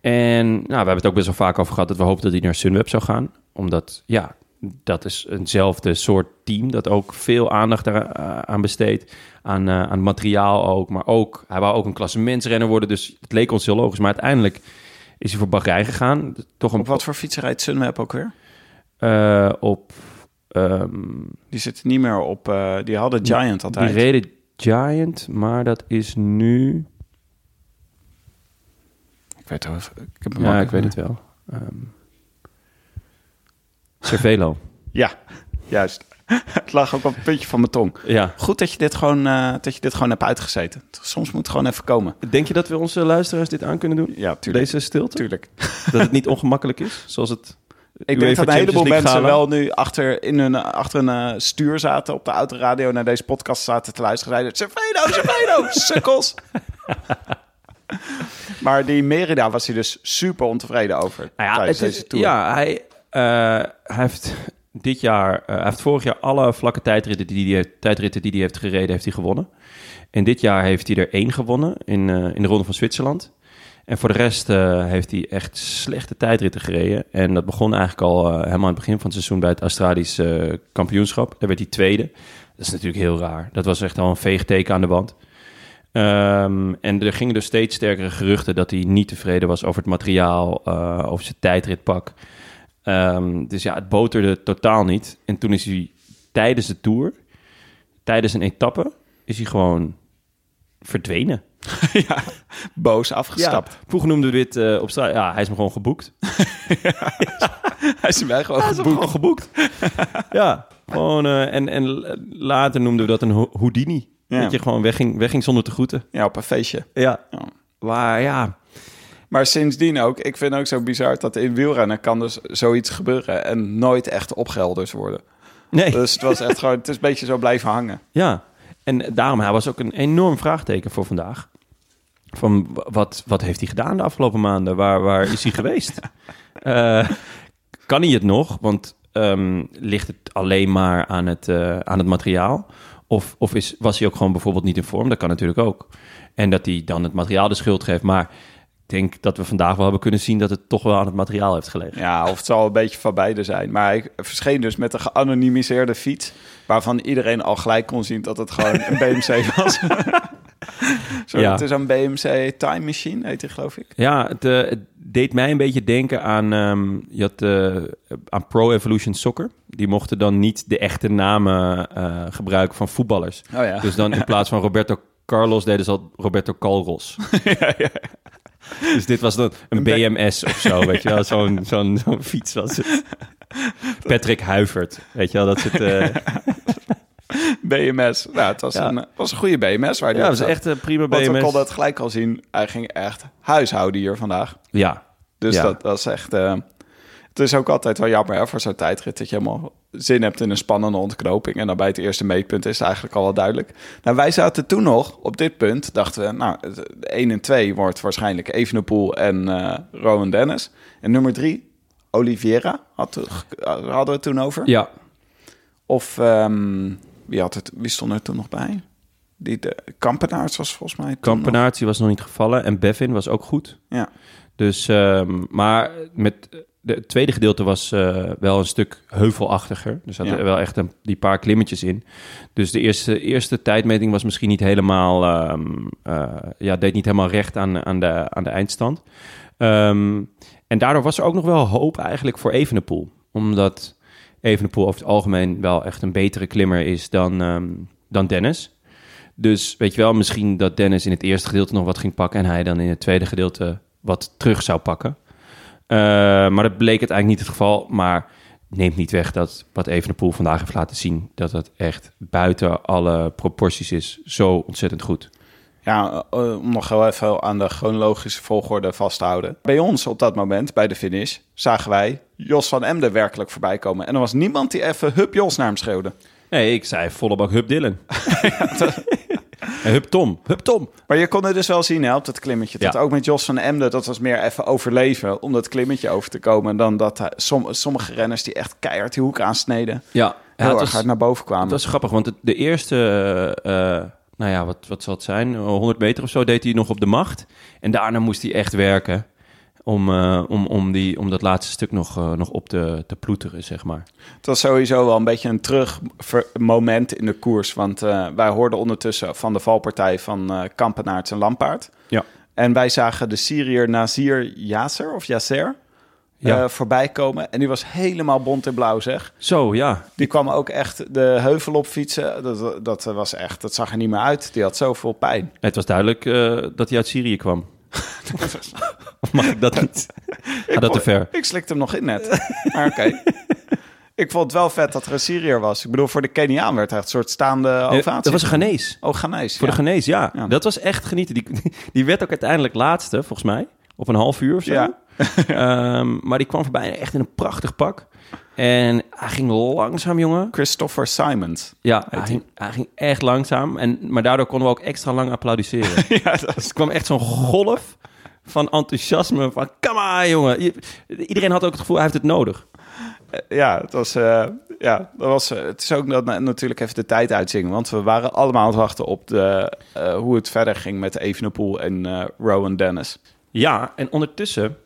En nou, we hebben het ook best wel vaak over gehad dat we hoopten dat hij naar Sunweb zou gaan. Omdat, ja, dat is eenzelfde soort team dat ook veel aandacht eh, aan besteedt. Aan, eh, aan materiaal ook. Maar ook, hij wou ook een klassementsrenner worden. Dus het leek ons heel logisch. Maar uiteindelijk is hij voor Bahrein gegaan. Toch een, Op wat voor fiets rijdt Sunweb ook weer? eh, op... ehm, Die zitten niet meer op, die hadden Giant die altijd. reden Giant, maar dat is nu... Ik weet, het, ik heb hem Ja, ik weet het wel. Ehm Cervelo. Ja, juist. het lag ook op het puntje van mijn tong. Ja. Goed dat je dit gewoon, eh, dat je dit gewoon hebt uitgezeten. Soms moet het gewoon even komen. Denk je dat we onze luisteraars dit aan kunnen doen? Ja, tuurlijk. Deze stilte? Tuurlijk. Dat het niet ongemakkelijk is? Zoals het... [LAUGHS] Ik denk dat een heleboel mensen gala? wel nu achter, in hun, achter een eh, stuur zaten op de autoradio naar deze podcast zaten te luisteren. Zeiden, Cerveno, Cerveno, [LAUGHS] sukkels. maar die Merida was hij dus super ontevreden over Nou ja, tijdens het is- deze tour. ja hij, hij heeft dit jaar, eh, hij heeft vorig jaar alle vlakke tijdritten die heeft, tijdritten die hij heeft gereden, heeft hij gewonnen. En dit jaar heeft hij er één gewonnen in, eh, in de Ronde van Zwitserland. En voor de rest eh, heeft hij echt slechte tijdritten gereden. En dat begon eigenlijk al eh, helemaal aan het begin van het seizoen bij het Australisch eh, kampioenschap. Daar werd hij tweede. Dat is natuurlijk heel raar. Dat was echt al een veegteken aan de wand. Ehm, en er gingen dus steeds sterkere geruchten dat hij niet tevreden was over het materiaal, eh, over zijn tijdritpak. Ehm, dus ja, het boterde totaal niet. En toen is hij tijdens de tour, tijdens een etappe, is hij gewoon verdwenen. [LAUGHS] ja, boos afgestapt. Vroeger noemden we dit eh, op straat. Ja, hij is me gewoon geboekt. [LAUGHS] Hij is mij gewoon geboekt. gewoon geboekt. [LAUGHS] ja, gewoon. eh, en, en later noemden we dat een Ho- Houdini. Ja. Dat je gewoon wegging, wegging zonder te groeten. Ja, op een feestje. Ja. Ja. Maar ja, Maar sindsdien ook, ik vind ook zo bizar dat in wielrennen kan dus zoiets gebeuren en nooit echt opgehelderd worden. nee. Dus het was echt gewoon, het is een beetje zo blijven hangen. [LAUGHS] Ja, en daarom, hij was ook een enorm vraagteken voor vandaag. Van wat, wat heeft hij gedaan de afgelopen maanden? Waar, waar is hij [LAUGHS] geweest? Eh, kan hij het nog? Want ehm, ligt het alleen maar aan het, eh, aan het materiaal? Of, of is, was hij ook gewoon bijvoorbeeld niet in vorm? Dat kan natuurlijk ook. En dat hij dan het materiaal de schuld geeft. Maar denk dat we vandaag wel hebben kunnen zien dat het toch wel aan het materiaal heeft gelegen. Ja, of het zal een beetje van beide zijn. Maar hij verscheen dus met een geanonimiseerde fiets, waarvan iedereen al gelijk kon zien dat het gewoon een BMC [LAUGHS] was. [LAUGHS] Zo, Ja. Het is een BMC Time Machine, heet hij geloof ik. Ja, het, eh, het deed mij een beetje denken aan, ehm, je had, eh, aan Pro Evolution Soccer. Die mochten dan niet de echte namen eh, gebruiken van voetballers. Oh ja. Dus dan in plaats van [LAUGHS] Roberto Carlos deden ze al Roberto Calros. [LAUGHS] Dus dit was dan een BMS of zo, weet je wel. [LAUGHS] Zo'n zo'n zo'n fiets was het. Patrick Huivert, weet je wel. Dat soort, eh [LAUGHS] BMS. Nou, het was, Ja. een, was een goede BMS. Waar ja, dat was zat. echt een prima Want we BMS. konden het gelijk al zien. Hij ging echt huishouden hier vandaag. Ja, Dus Ja. dat was echt... eh, het is ook altijd wel jammer hè, voor zo'n tijdrit... dat je helemaal zin hebt in een spannende ontknoping... en dan bij het eerste meetpunt is het eigenlijk al wel duidelijk. Nou, wij zaten toen nog op dit punt... dachten we, nou, het- 1 en 2 wordt waarschijnlijk Evenepoel en eh Rowan Dennis. En nummer 3, Oliveira, had, hadden we het toen over. ja. Of ehm, wie, had het, wie stond er toen nog bij? Die, de, Kampenaerts was volgens mij nog- Kampenaerts die was nog niet gevallen. En Bevin was ook goed. Ja. Dus, ehm, maar met de, het tweede gedeelte was eh, wel een stuk heuvelachtiger. Er zaten Ja. wel echt een, die paar klimmetjes in. Dus de eerste, eerste tijdmeting was misschien niet helemaal... ehm, eh, ja, deed niet helemaal recht aan, aan, de, aan de eindstand. Ehm, en daardoor was er ook nog wel hoop eigenlijk voor Evenepoel. Omdat Evenepoel over het algemeen wel echt een betere klimmer is dan, ehm, dan Dennis. Dus weet je wel, misschien dat Dennis in het eerste gedeelte nog wat ging pakken... en hij dan in het tweede gedeelte wat terug zou pakken. Eh, maar dat bleek het eigenlijk niet het geval. Maar neemt niet weg dat wat Evenepoel vandaag heeft laten zien... dat het echt buiten alle proporties is. Zo ontzettend goed. Ja, eh, om nog heel even aan de chronologische volgorde vast te houden. Bij ons op dat moment, bij de finish, zagen wij Jos van Emden werkelijk voorbij komen. En er was niemand die even Hup Jos naar hem schreeuwde. Nee, ik zei volle bak Hup Dylan. [LAUGHS] [LAUGHS] En Hup Tom. Hup Tom. Maar je kon het dus wel zien hè, op dat klimmetje. Dat Ja. ook met Jos van Emden, dat was meer even overleven om dat klimmetje over te komen. Dan dat hij- som, sommige renners die echt keihard die hoek aansneden, Ja, heel erg was, hard naar boven kwamen. het was grappig, want de eerste, eh, eh, nou ja, wat, wat zal het zijn? 100 meter of zo deed hij nog op de macht. En daarna moest hij echt werken om, eh, om, om, die, om dat laatste stuk nog, eh, nog op te, te ploeteren, zeg maar. Het was sowieso wel een beetje een terugmoment in de koers. Want eh, wij hoorden ondertussen van de valpartij van Kampenaerts en Lampaard. Ja. En wij zagen de Syriër Nazir Yasser of Yasser Ja. voorbij komen. En die was helemaal bont in blauw, zeg. Zo, ja. Die kwam ook echt de heuvel op fietsen. Dat, dat was echt, dat zag er niet meer uit. Die had zoveel pijn. Het was duidelijk dat hij uit Syrië kwam. Of mag ik dat niet? [LAUGHS] Gaat dat te ver? Ik slikte hem nog in net. Maar oké. [LAUGHS] Ik vond het wel vet dat er een Syriër was. Ik bedoel, voor de Keniaan werd hij echt een soort staande ovatie. Dat was een Ghanese. Oh, Ghanese. Voor ja. de Ghanese, ja. Ja. Dat was echt genieten. Die, die werd ook uiteindelijk laatste, volgens mij. Op een half uur of zo. Ja. [LAUGHS] Ehm, maar die kwam voorbij echt in een prachtig pak. En hij ging langzaam, jongen. Christopher Simons. Ja, hij ging, hij ging echt langzaam. En, maar daardoor konden we ook extra lang applaudisseren. [LAUGHS] ja, dat Dus er kwam echt zo'n golf van enthousiasme. Van, come on, jongen. Iedereen had ook het gevoel, hij heeft het nodig. ja, het was, eh, ja, dat was, eh, het is ook dat na- natuurlijk even de tijd uitzingen. Want we waren allemaal aan het wachten op de, eh, hoe het verder ging met Evenepoel en eh Rowan Dennis. Ja, en ondertussen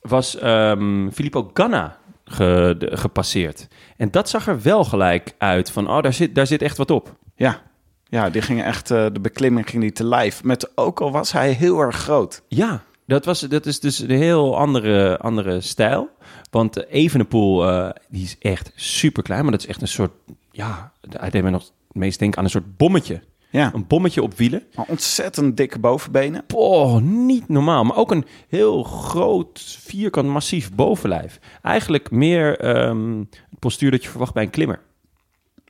was ehm Filippo Ganna ge- de- gepasseerd. En dat zag er wel gelijk uit van, oh, daar zit, daar zit echt wat op. Ja, ja die ging echt, eh, de beklimming ging die te lijf. Met, ook al was hij heel erg groot. Ja, dat, was, dat is dus een heel andere, andere stijl. Want Evenepoel, eh, die is echt super klein, maar dat is echt een soort, ja, hij deed me nog het meest denken aan een soort bommetje. Ja, Een bommetje op wielen. maar ontzettend dikke bovenbenen. Oh, niet normaal. Maar ook een heel groot, vierkant, massief bovenlijf. Eigenlijk meer ehm, het postuur dat je verwacht bij een klimmer.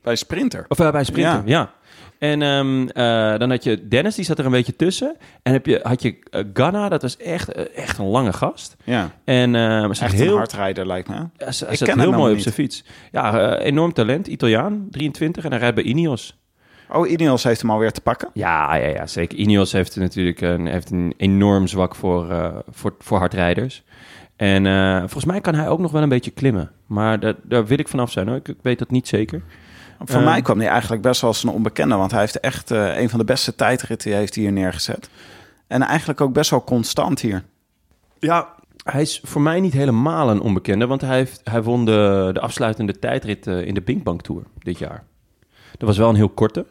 Bij Sprinter. Of eh, bij een sprinter, Ja. ja. En ehm, eh, dan had je Dennis, die zat er een beetje tussen. En heb je, had je eh, Ganna, dat was echt, echt een lange gast. Ja, En eh ze echt heel, een hardrijder lijkt me. ze, Ik zat heel mooi op zijn fiets. Ja, enorm talent, Italiaan, 23. En hij rijdt bij Ineos. Oh, Ineos heeft hem alweer te pakken. Ja, ja, ja zeker. Ineos heeft natuurlijk een, heeft een enorm zwak voor, eh, voor, voor hardrijders. En eh, volgens mij kan hij ook nog wel een beetje klimmen. Maar daar, daar wil ik vanaf zijn hoor. Ik, ik weet dat niet zeker. Voor Eh. mij kwam hij eigenlijk best wel als een onbekende. Want hij heeft echt eh, een van de beste tijdritten heeft hier neergezet. En eigenlijk ook best wel constant hier. Ja, hij is voor mij niet helemaal een onbekende. Want hij, heeft, hij won de, de afsluitende tijdrit in de Binkbank Tour dit jaar. Dat was wel een heel korte.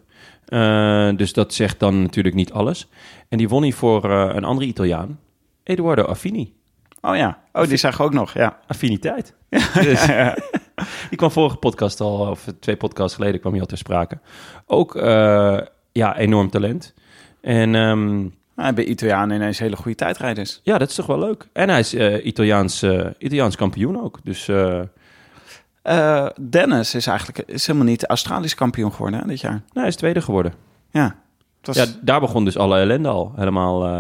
Eh, dus dat zegt dan natuurlijk niet alles. En die won hij voor eh, een andere Italiaan. Eduardo Affini. Oh ja, oh, die zag ik ook nog, ja. Affiniteit. [LAUGHS] Dus, [LAUGHS] die kwam vorige podcast al, of twee podcasts geleden kwam hij al ter sprake. Ook, eh, ja, enorm talent. En ehm, Nou, bij Italianen ineens hele goede tijdrijders. ja, dat is toch wel leuk. En hij is Italiaans, Italiaans kampioen ook. Dus eh, Dennis is eigenlijk is helemaal niet Australisch kampioen geworden hè, dit jaar. hij is tweede geworden. Ja, was, Ja, daar begon dus alle ellende al. Helemaal eh,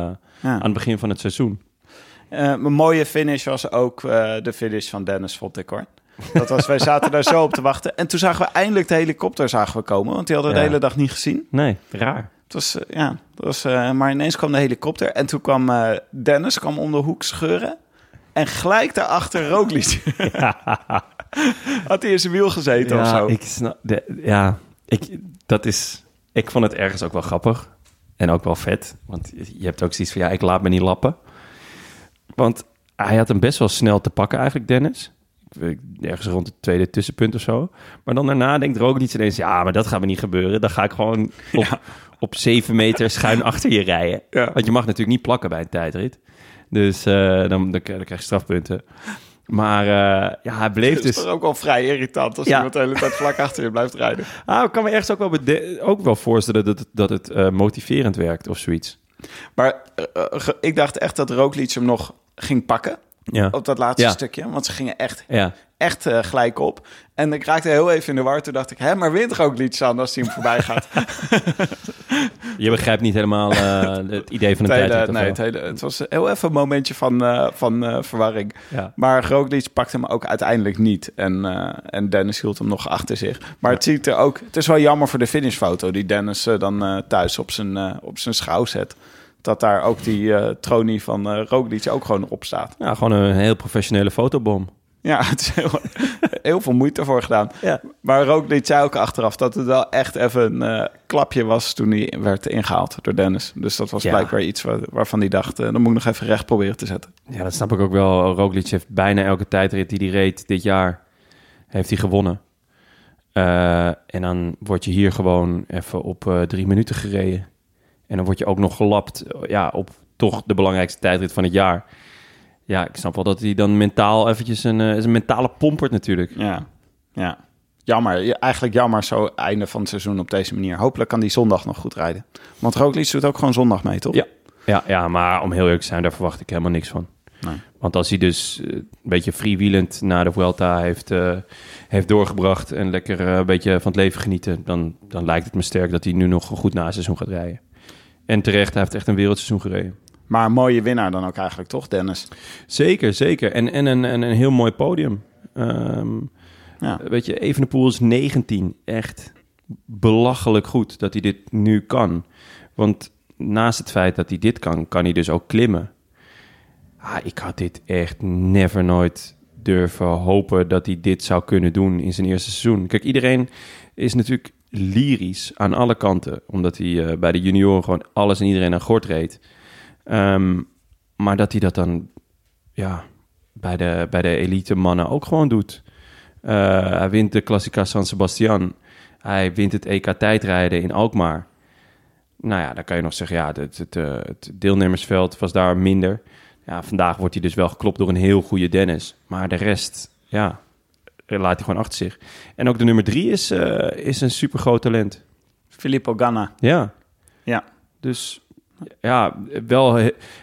ja. aan het begin van het seizoen. Eh, een mooie finish was ook de finish van Dennis, vond ik hoor. Dat was, wij zaten daar zo op te wachten. En toen zagen we eindelijk de helikopter zagen we komen. Want die hadden we Ja. de hele dag niet gezien. Nee, raar. Het was, ja, het was, maar ineens kwam de helikopter. En toen kwam Dennis kwam om de hoek scheuren. En gelijk daarachter Roglic. [LAUGHS] [LAUGHS] [LAUGHS] Had hij in zijn wiel gezeten of ja, zo? ik snap... De, ja, ik, dat is... Ik vond het ergens ook wel grappig. En ook wel vet. Want je- hebt ook zoiets van, ja, ik laat me niet lappen. Want hij had hem best wel snel te pakken eigenlijk, Dennis. Ergens rond het tweede tussenpunt of zo. Maar dan daarna denkt Roglic ineens... ja, maar dat gaat me niet gebeuren. Dan ga ik gewoon op, [LAUGHS] op zeven meter schuin achter je rijden. Ja. Want je mag natuurlijk niet plakken bij een tijdrit. Dus eh, dan, dan, dan krijg je strafpunten. Maar eh, ja, hij bleef Het is dus... ook wel vrij irritant als Ja. iemand de hele tijd vlak [LAUGHS] achter je blijft rijden. Ah, ik kan me ergens ook wel, ook wel voorstellen dat het, dat het eh, motiverend werkt of zoiets. Maar eh, ik dacht echt dat Roglic hem nog ging pakken Ja, op dat laatste Ja. stukje. Want ze gingen echt, ja. Echt eh, gelijk op. En ik raakte heel even in de war. Toen dacht ik, hè, maar wint Roglic dan als hij hem voorbij gaat? [LAUGHS] Je begrijpt niet helemaal eh, [LAUGHS] het idee van een Het, hele, nee, het, hele, het was heel even een momentje van, eh, van verwarring. Ja. Maar Roglic pakte hem ook uiteindelijk niet. En, en Dennis hield hem nog achter zich. Maar het ziet er ook... Het is wel jammer voor de finishfoto... die Dennis dan thuis op zijn, op zijn schouw zet. Dat daar ook die eh tronie van Roglic ook gewoon op staat. Ja, gewoon een heel professionele fotobom. Ja, [LAUGHS] het is heel, heel veel moeite voor gedaan. Ja. Maar Roglic zei ook achteraf dat het wel echt even een eh, klapje was... toen hij werd ingehaald door Dennis. Dus dat was Ja. blijkbaar iets waar- waarvan hij dacht... eh, dan moet ik nog even recht proberen te zetten. Ja, dat snap ik ook wel. Roglic heeft bijna elke tijdrit die hij reed dit jaar, heeft hij gewonnen. Eh, en dan word je hier gewoon even op drie minuten gereden. En dan word je ook nog gelapt ja, op toch de belangrijkste tijdrit van het jaar. Ja, ik snap wel dat hij dan mentaal eventjes een, eh, is een mentale pompert natuurlijk. Ja, ja. Jammer. Ja, Eigenlijk jammer zo einde van het seizoen op deze manier. Hopelijk kan die zondag nog goed rijden. Want Roglic doet ook gewoon zondag mee, toch? Ja. Ja, ja, maar om heel eerlijk te zijn, daar verwacht ik helemaal niks van. Nee. Want als hij dus eh, een beetje freewheelend na de Vuelta heeft, eh, heeft doorgebracht... en lekker een beetje van het leven genieten... Dan, dan lijkt het me sterk dat hij nu nog een goed naseizoen gaat rijden. En terecht, hij heeft echt een wereldseizoen gereden. Maar een mooie winnaar dan ook eigenlijk, toch, Dennis? Zeker, zeker. En, en een, een, een heel mooi podium. Ehm, Ja. Weet je, Evenepoel is 19. Echt belachelijk goed dat hij dit nu kan. Want naast het feit dat hij dit kan, kan hij dus ook klimmen. Ah, ik had dit echt never nooit durven hopen dat hij dit zou kunnen doen in zijn eerste seizoen. Kijk, iedereen is natuurlijk lyrisch aan alle kanten. Omdat hij eh, bij de junioren gewoon alles en iedereen aan gort reed. Ehm, maar dat hij dat dan ja, bij, de, bij de elite mannen ook gewoon doet. Eh, hij wint de Classica San Sebastian. Hij wint het EK tijdrijden in Alkmaar. Nou ja, dan kan je nog zeggen, ja, het, het, eh, het deelnemersveld was daar minder. Ja, vandaag wordt hij dus wel geklopt door een heel goede Dennis. Maar de rest, ja, laat hij gewoon achter zich. En ook de nummer drie is, eh, is een super groot talent. Filippo Ganna. Ja, Ja. dus ja, wel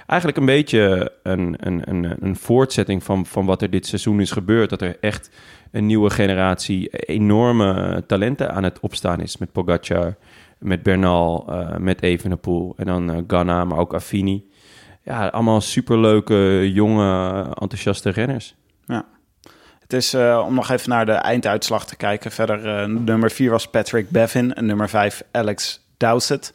eigenlijk een beetje een, een, een, een voortzetting van, van wat er dit seizoen is gebeurd. Dat er echt een nieuwe generatie enorme talenten aan het opstaan is. Met Pogacar, met Bernal, eh, met Evenepoel en dan Ganna, maar ook Affini. Ja, allemaal superleuke, jonge, enthousiaste renners. ja. Het is, eh, om nog even naar de einduitslag te kijken. Verder, nummer 4 was Patrick Bevin en nummer 5 Alex Dowsett.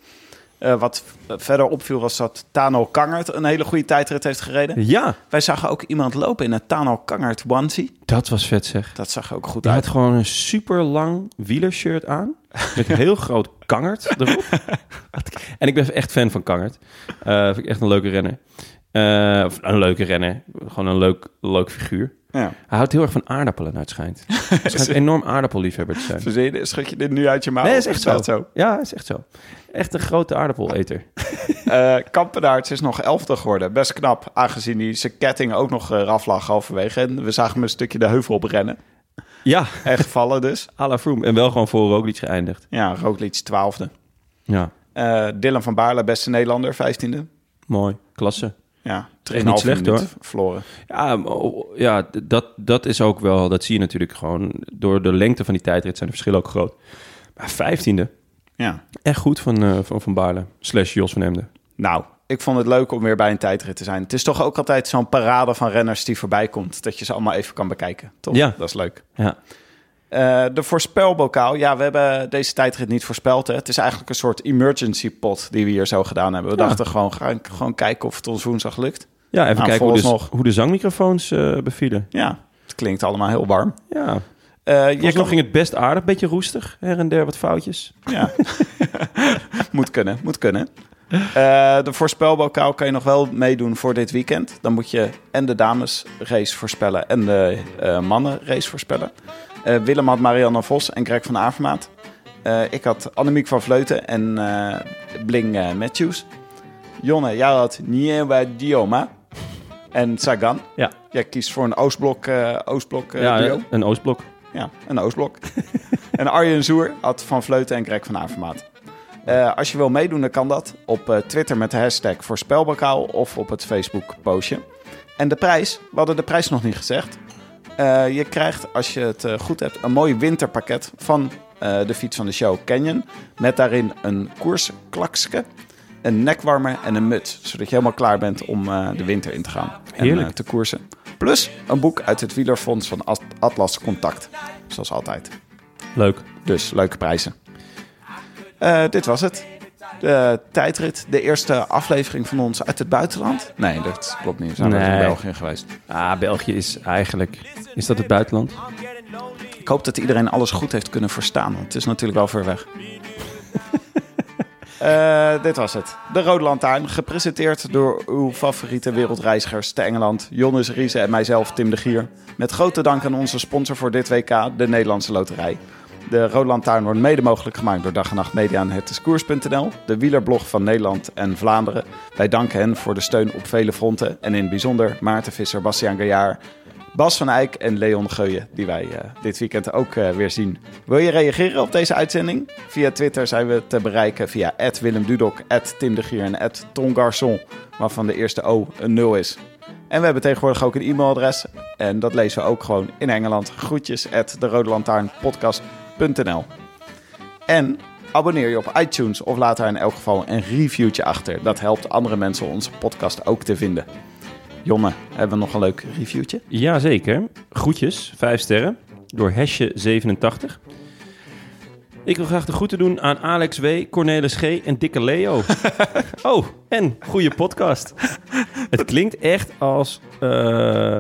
Eh, wat verder opviel was dat Tano Kangert een hele goede tijdrit heeft gereden. Ja, Wij zagen ook iemand lopen in een Tano Kangert onesie. dat was vet zeg. Dat zag ook goed Hij uit. had gewoon een super lang wielershirt aan. Met een heel groot kangert erop. [LAUGHS] en ik ben echt fan van kangert. Eh vind ik echt een leuke renner. Eh, of een leuke renner. Gewoon een leuk, leuk figuur. Ja. Hij houdt heel erg van aardappelen, naar het schijnt. [LAUGHS] Hij schijnt een enorm aardappelliefhebber te zijn. Schud je dit nu uit je mouw? Nee, is echt zo. Ja, is echt zo. Echt een grote aardappeleter. [LAUGHS] Eh Kampenaerts is nog elfde geworden. Best knap, aangezien hij zijn ketting ook nog eh, eraf lag halverwege. En we zagen hem een stukje de heuvel op rennen. Ja, En gevallen dus. [LAUGHS] à la Froome. En wel gewoon voor Roglic geëindigd. Ja, Roglic twaalfde. Ja, Eh Dylan van Baarle, beste Nederlander, vijftiende. mooi. Klasse. Ja, 3,5 niet slecht, hoor. verloren. Ja, ja dat, dat is ook wel, dat zie je natuurlijk gewoon. Door de lengte van die tijdrit zijn de verschillen ook groot. Maar vijftiende, Ja. echt goed van eh, Van, van Baarle. Slash Jos van Emden. Nou, ik vond het leuk om weer bij een tijdrit te zijn. Het is toch ook altijd zo'n parade van renners die voorbij komt. Dat je ze allemaal even kan bekijken. Toch? Ja. Dat is leuk. Ja. Eh, de voorspelbokaal. Ja, we hebben deze tijdrit niet voorspeld. Hè. Het is eigenlijk een soort emergency pot die we hier zo gedaan hebben. We Ja. dachten gewoon, gaan gewoon kijken of het ons woensdag lukt. ja, even Nou, kijken hoe de, hoe de zangmicrofoons eh, bevielen. Ja, het klinkt allemaal heel warm. Ja, Eh je kan... ging het best aardig. Beetje roestig. Her en der wat foutjes. Ja. [LAUGHS] moet kunnen, moet kunnen. De voorspelbokaal kan je nog wel meedoen voor dit weekend. Dan moet je en de damesrace voorspellen en de eh mannenrace voorspellen. Eh, Willem had Marianne Vos en Greg van Avermaat. Eh, ik had Annemiek van Vleuten en eh, Bling Matthews. Jonne, jij had Nieva Dioma en Sagan. Ja, Jij kiest voor een Oostblok, Oostblok ja duo. een Oostblok. Ja, een Oostblok. [LAUGHS] en Arjen Zoer had Van Vleuten en Greg van Avermaat. Als je wil meedoen, dan kan dat op Twitter met de hashtag voorspelbokaal of op het Facebook postje. En de prijs, we hadden de prijs nog niet gezegd. Eh, je krijgt, als je het eh, goed hebt, een mooi winterpakket van eh, de fiets van de show Canyon. Met daarin een koersklakske, een nekwarmer en een muts. Zodat je helemaal klaar bent om de winter in te gaan. En Heerlijk. eh, te koersen. Plus een boek uit het wielerfonds van At- Atlas Contact. Zoals altijd. Leuk. Dus leuke prijzen. Dit was het. De tijdrit. De eerste aflevering van ons uit het buitenland. Nee, dat klopt niet. We zijn eens in Nee. België geweest. Ah, België is eigenlijk... Is dat het buitenland? Ik hoop dat iedereen alles goed heeft kunnen verstaan. Want het is natuurlijk wel ver weg. [LAUGHS] Eh, dit was het. De Rode Lantaarn. Gepresenteerd door uw favoriete wereldreizigers te Engeland. Jonnes Riese en mijzelf, Tim de Gier. Met grote dank aan onze sponsor voor dit WK, de Nederlandse Loterij. De Rode Lantaarn wordt mede mogelijk gemaakt door Dag en Nacht Media en hetiskoers.nl. De wielerblog van Nederland en Vlaanderen. Wij danken hen voor de steun op vele fronten. En in het bijzonder Maarten Visser, Bastiaan Gaillard, Bas van Eyck en Leon Geuyen, die wij eh, dit weekend ook eh, weer zien. Wil je reageren op deze uitzending? Via Twitter zijn we te bereiken via Willem Dudok, Tim de Gier en Ton Garçon, waarvan de eerste O een 0 is. En we hebben tegenwoordig ook een e-mailadres en dat lezen we ook gewoon in Engeland. Groetjes at de Rode En abonneer je op iTunes of laat daar in elk geval een reviewtje achter. Dat helpt andere mensen onze podcast ook te vinden. Jonne, hebben we nog een leuk reviewtje? Jazeker. Groetjes, 5 sterren. Door Hesje87. Ik wil graag de groeten doen aan Alex W., Cornelis G. en Dikke Leo. oh, en goede podcast. Het klinkt echt als eh,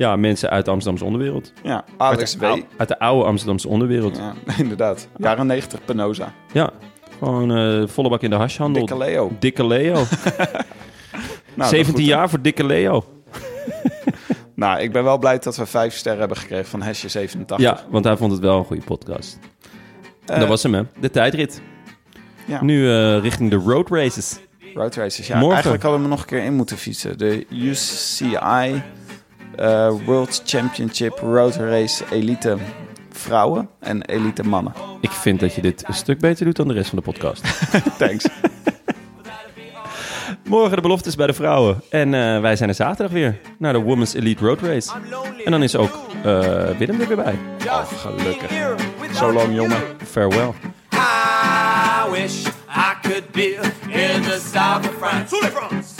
ja, mensen uit de Amsterdamse onderwereld. Ja, Alex uit W. de, ou- uit de oude Amsterdamse onderwereld. Ja, Ja, [LAUGHS] inderdaad. Jaren 90 Penosa. gewoon eh, volle bak in de hashhandel. Dikke Leo. Dikke Leo. [LAUGHS] Nou, 17 dat goed, jaar voor Dikke Leo. [LAUGHS] Nou, ik ben wel blij dat we vijf sterren hebben gekregen van Hesje 87. Ja, want hij vond het wel een goede podcast. Eh, dat was hem, hè. De tijdrit. ja. Nu eh, richting de road races. Road races. Ja, Morgen. eigenlijk hadden we nog een keer in moeten fietsen. De UCI eh, World Championship Road Race Elite vrouwen en elite mannen. Ik vind dat je dit een stuk beter doet dan de rest van de podcast. [LAUGHS] Thanks. Morgen de beloftes bij de vrouwen. En eh, wij zijn er zaterdag weer naar de Women's Elite Road Race. En dan is ook eh, Willem er weer bij. Oh, gelukkig. Zo lang, jongen. Farewell. I wish I could be in the south of France.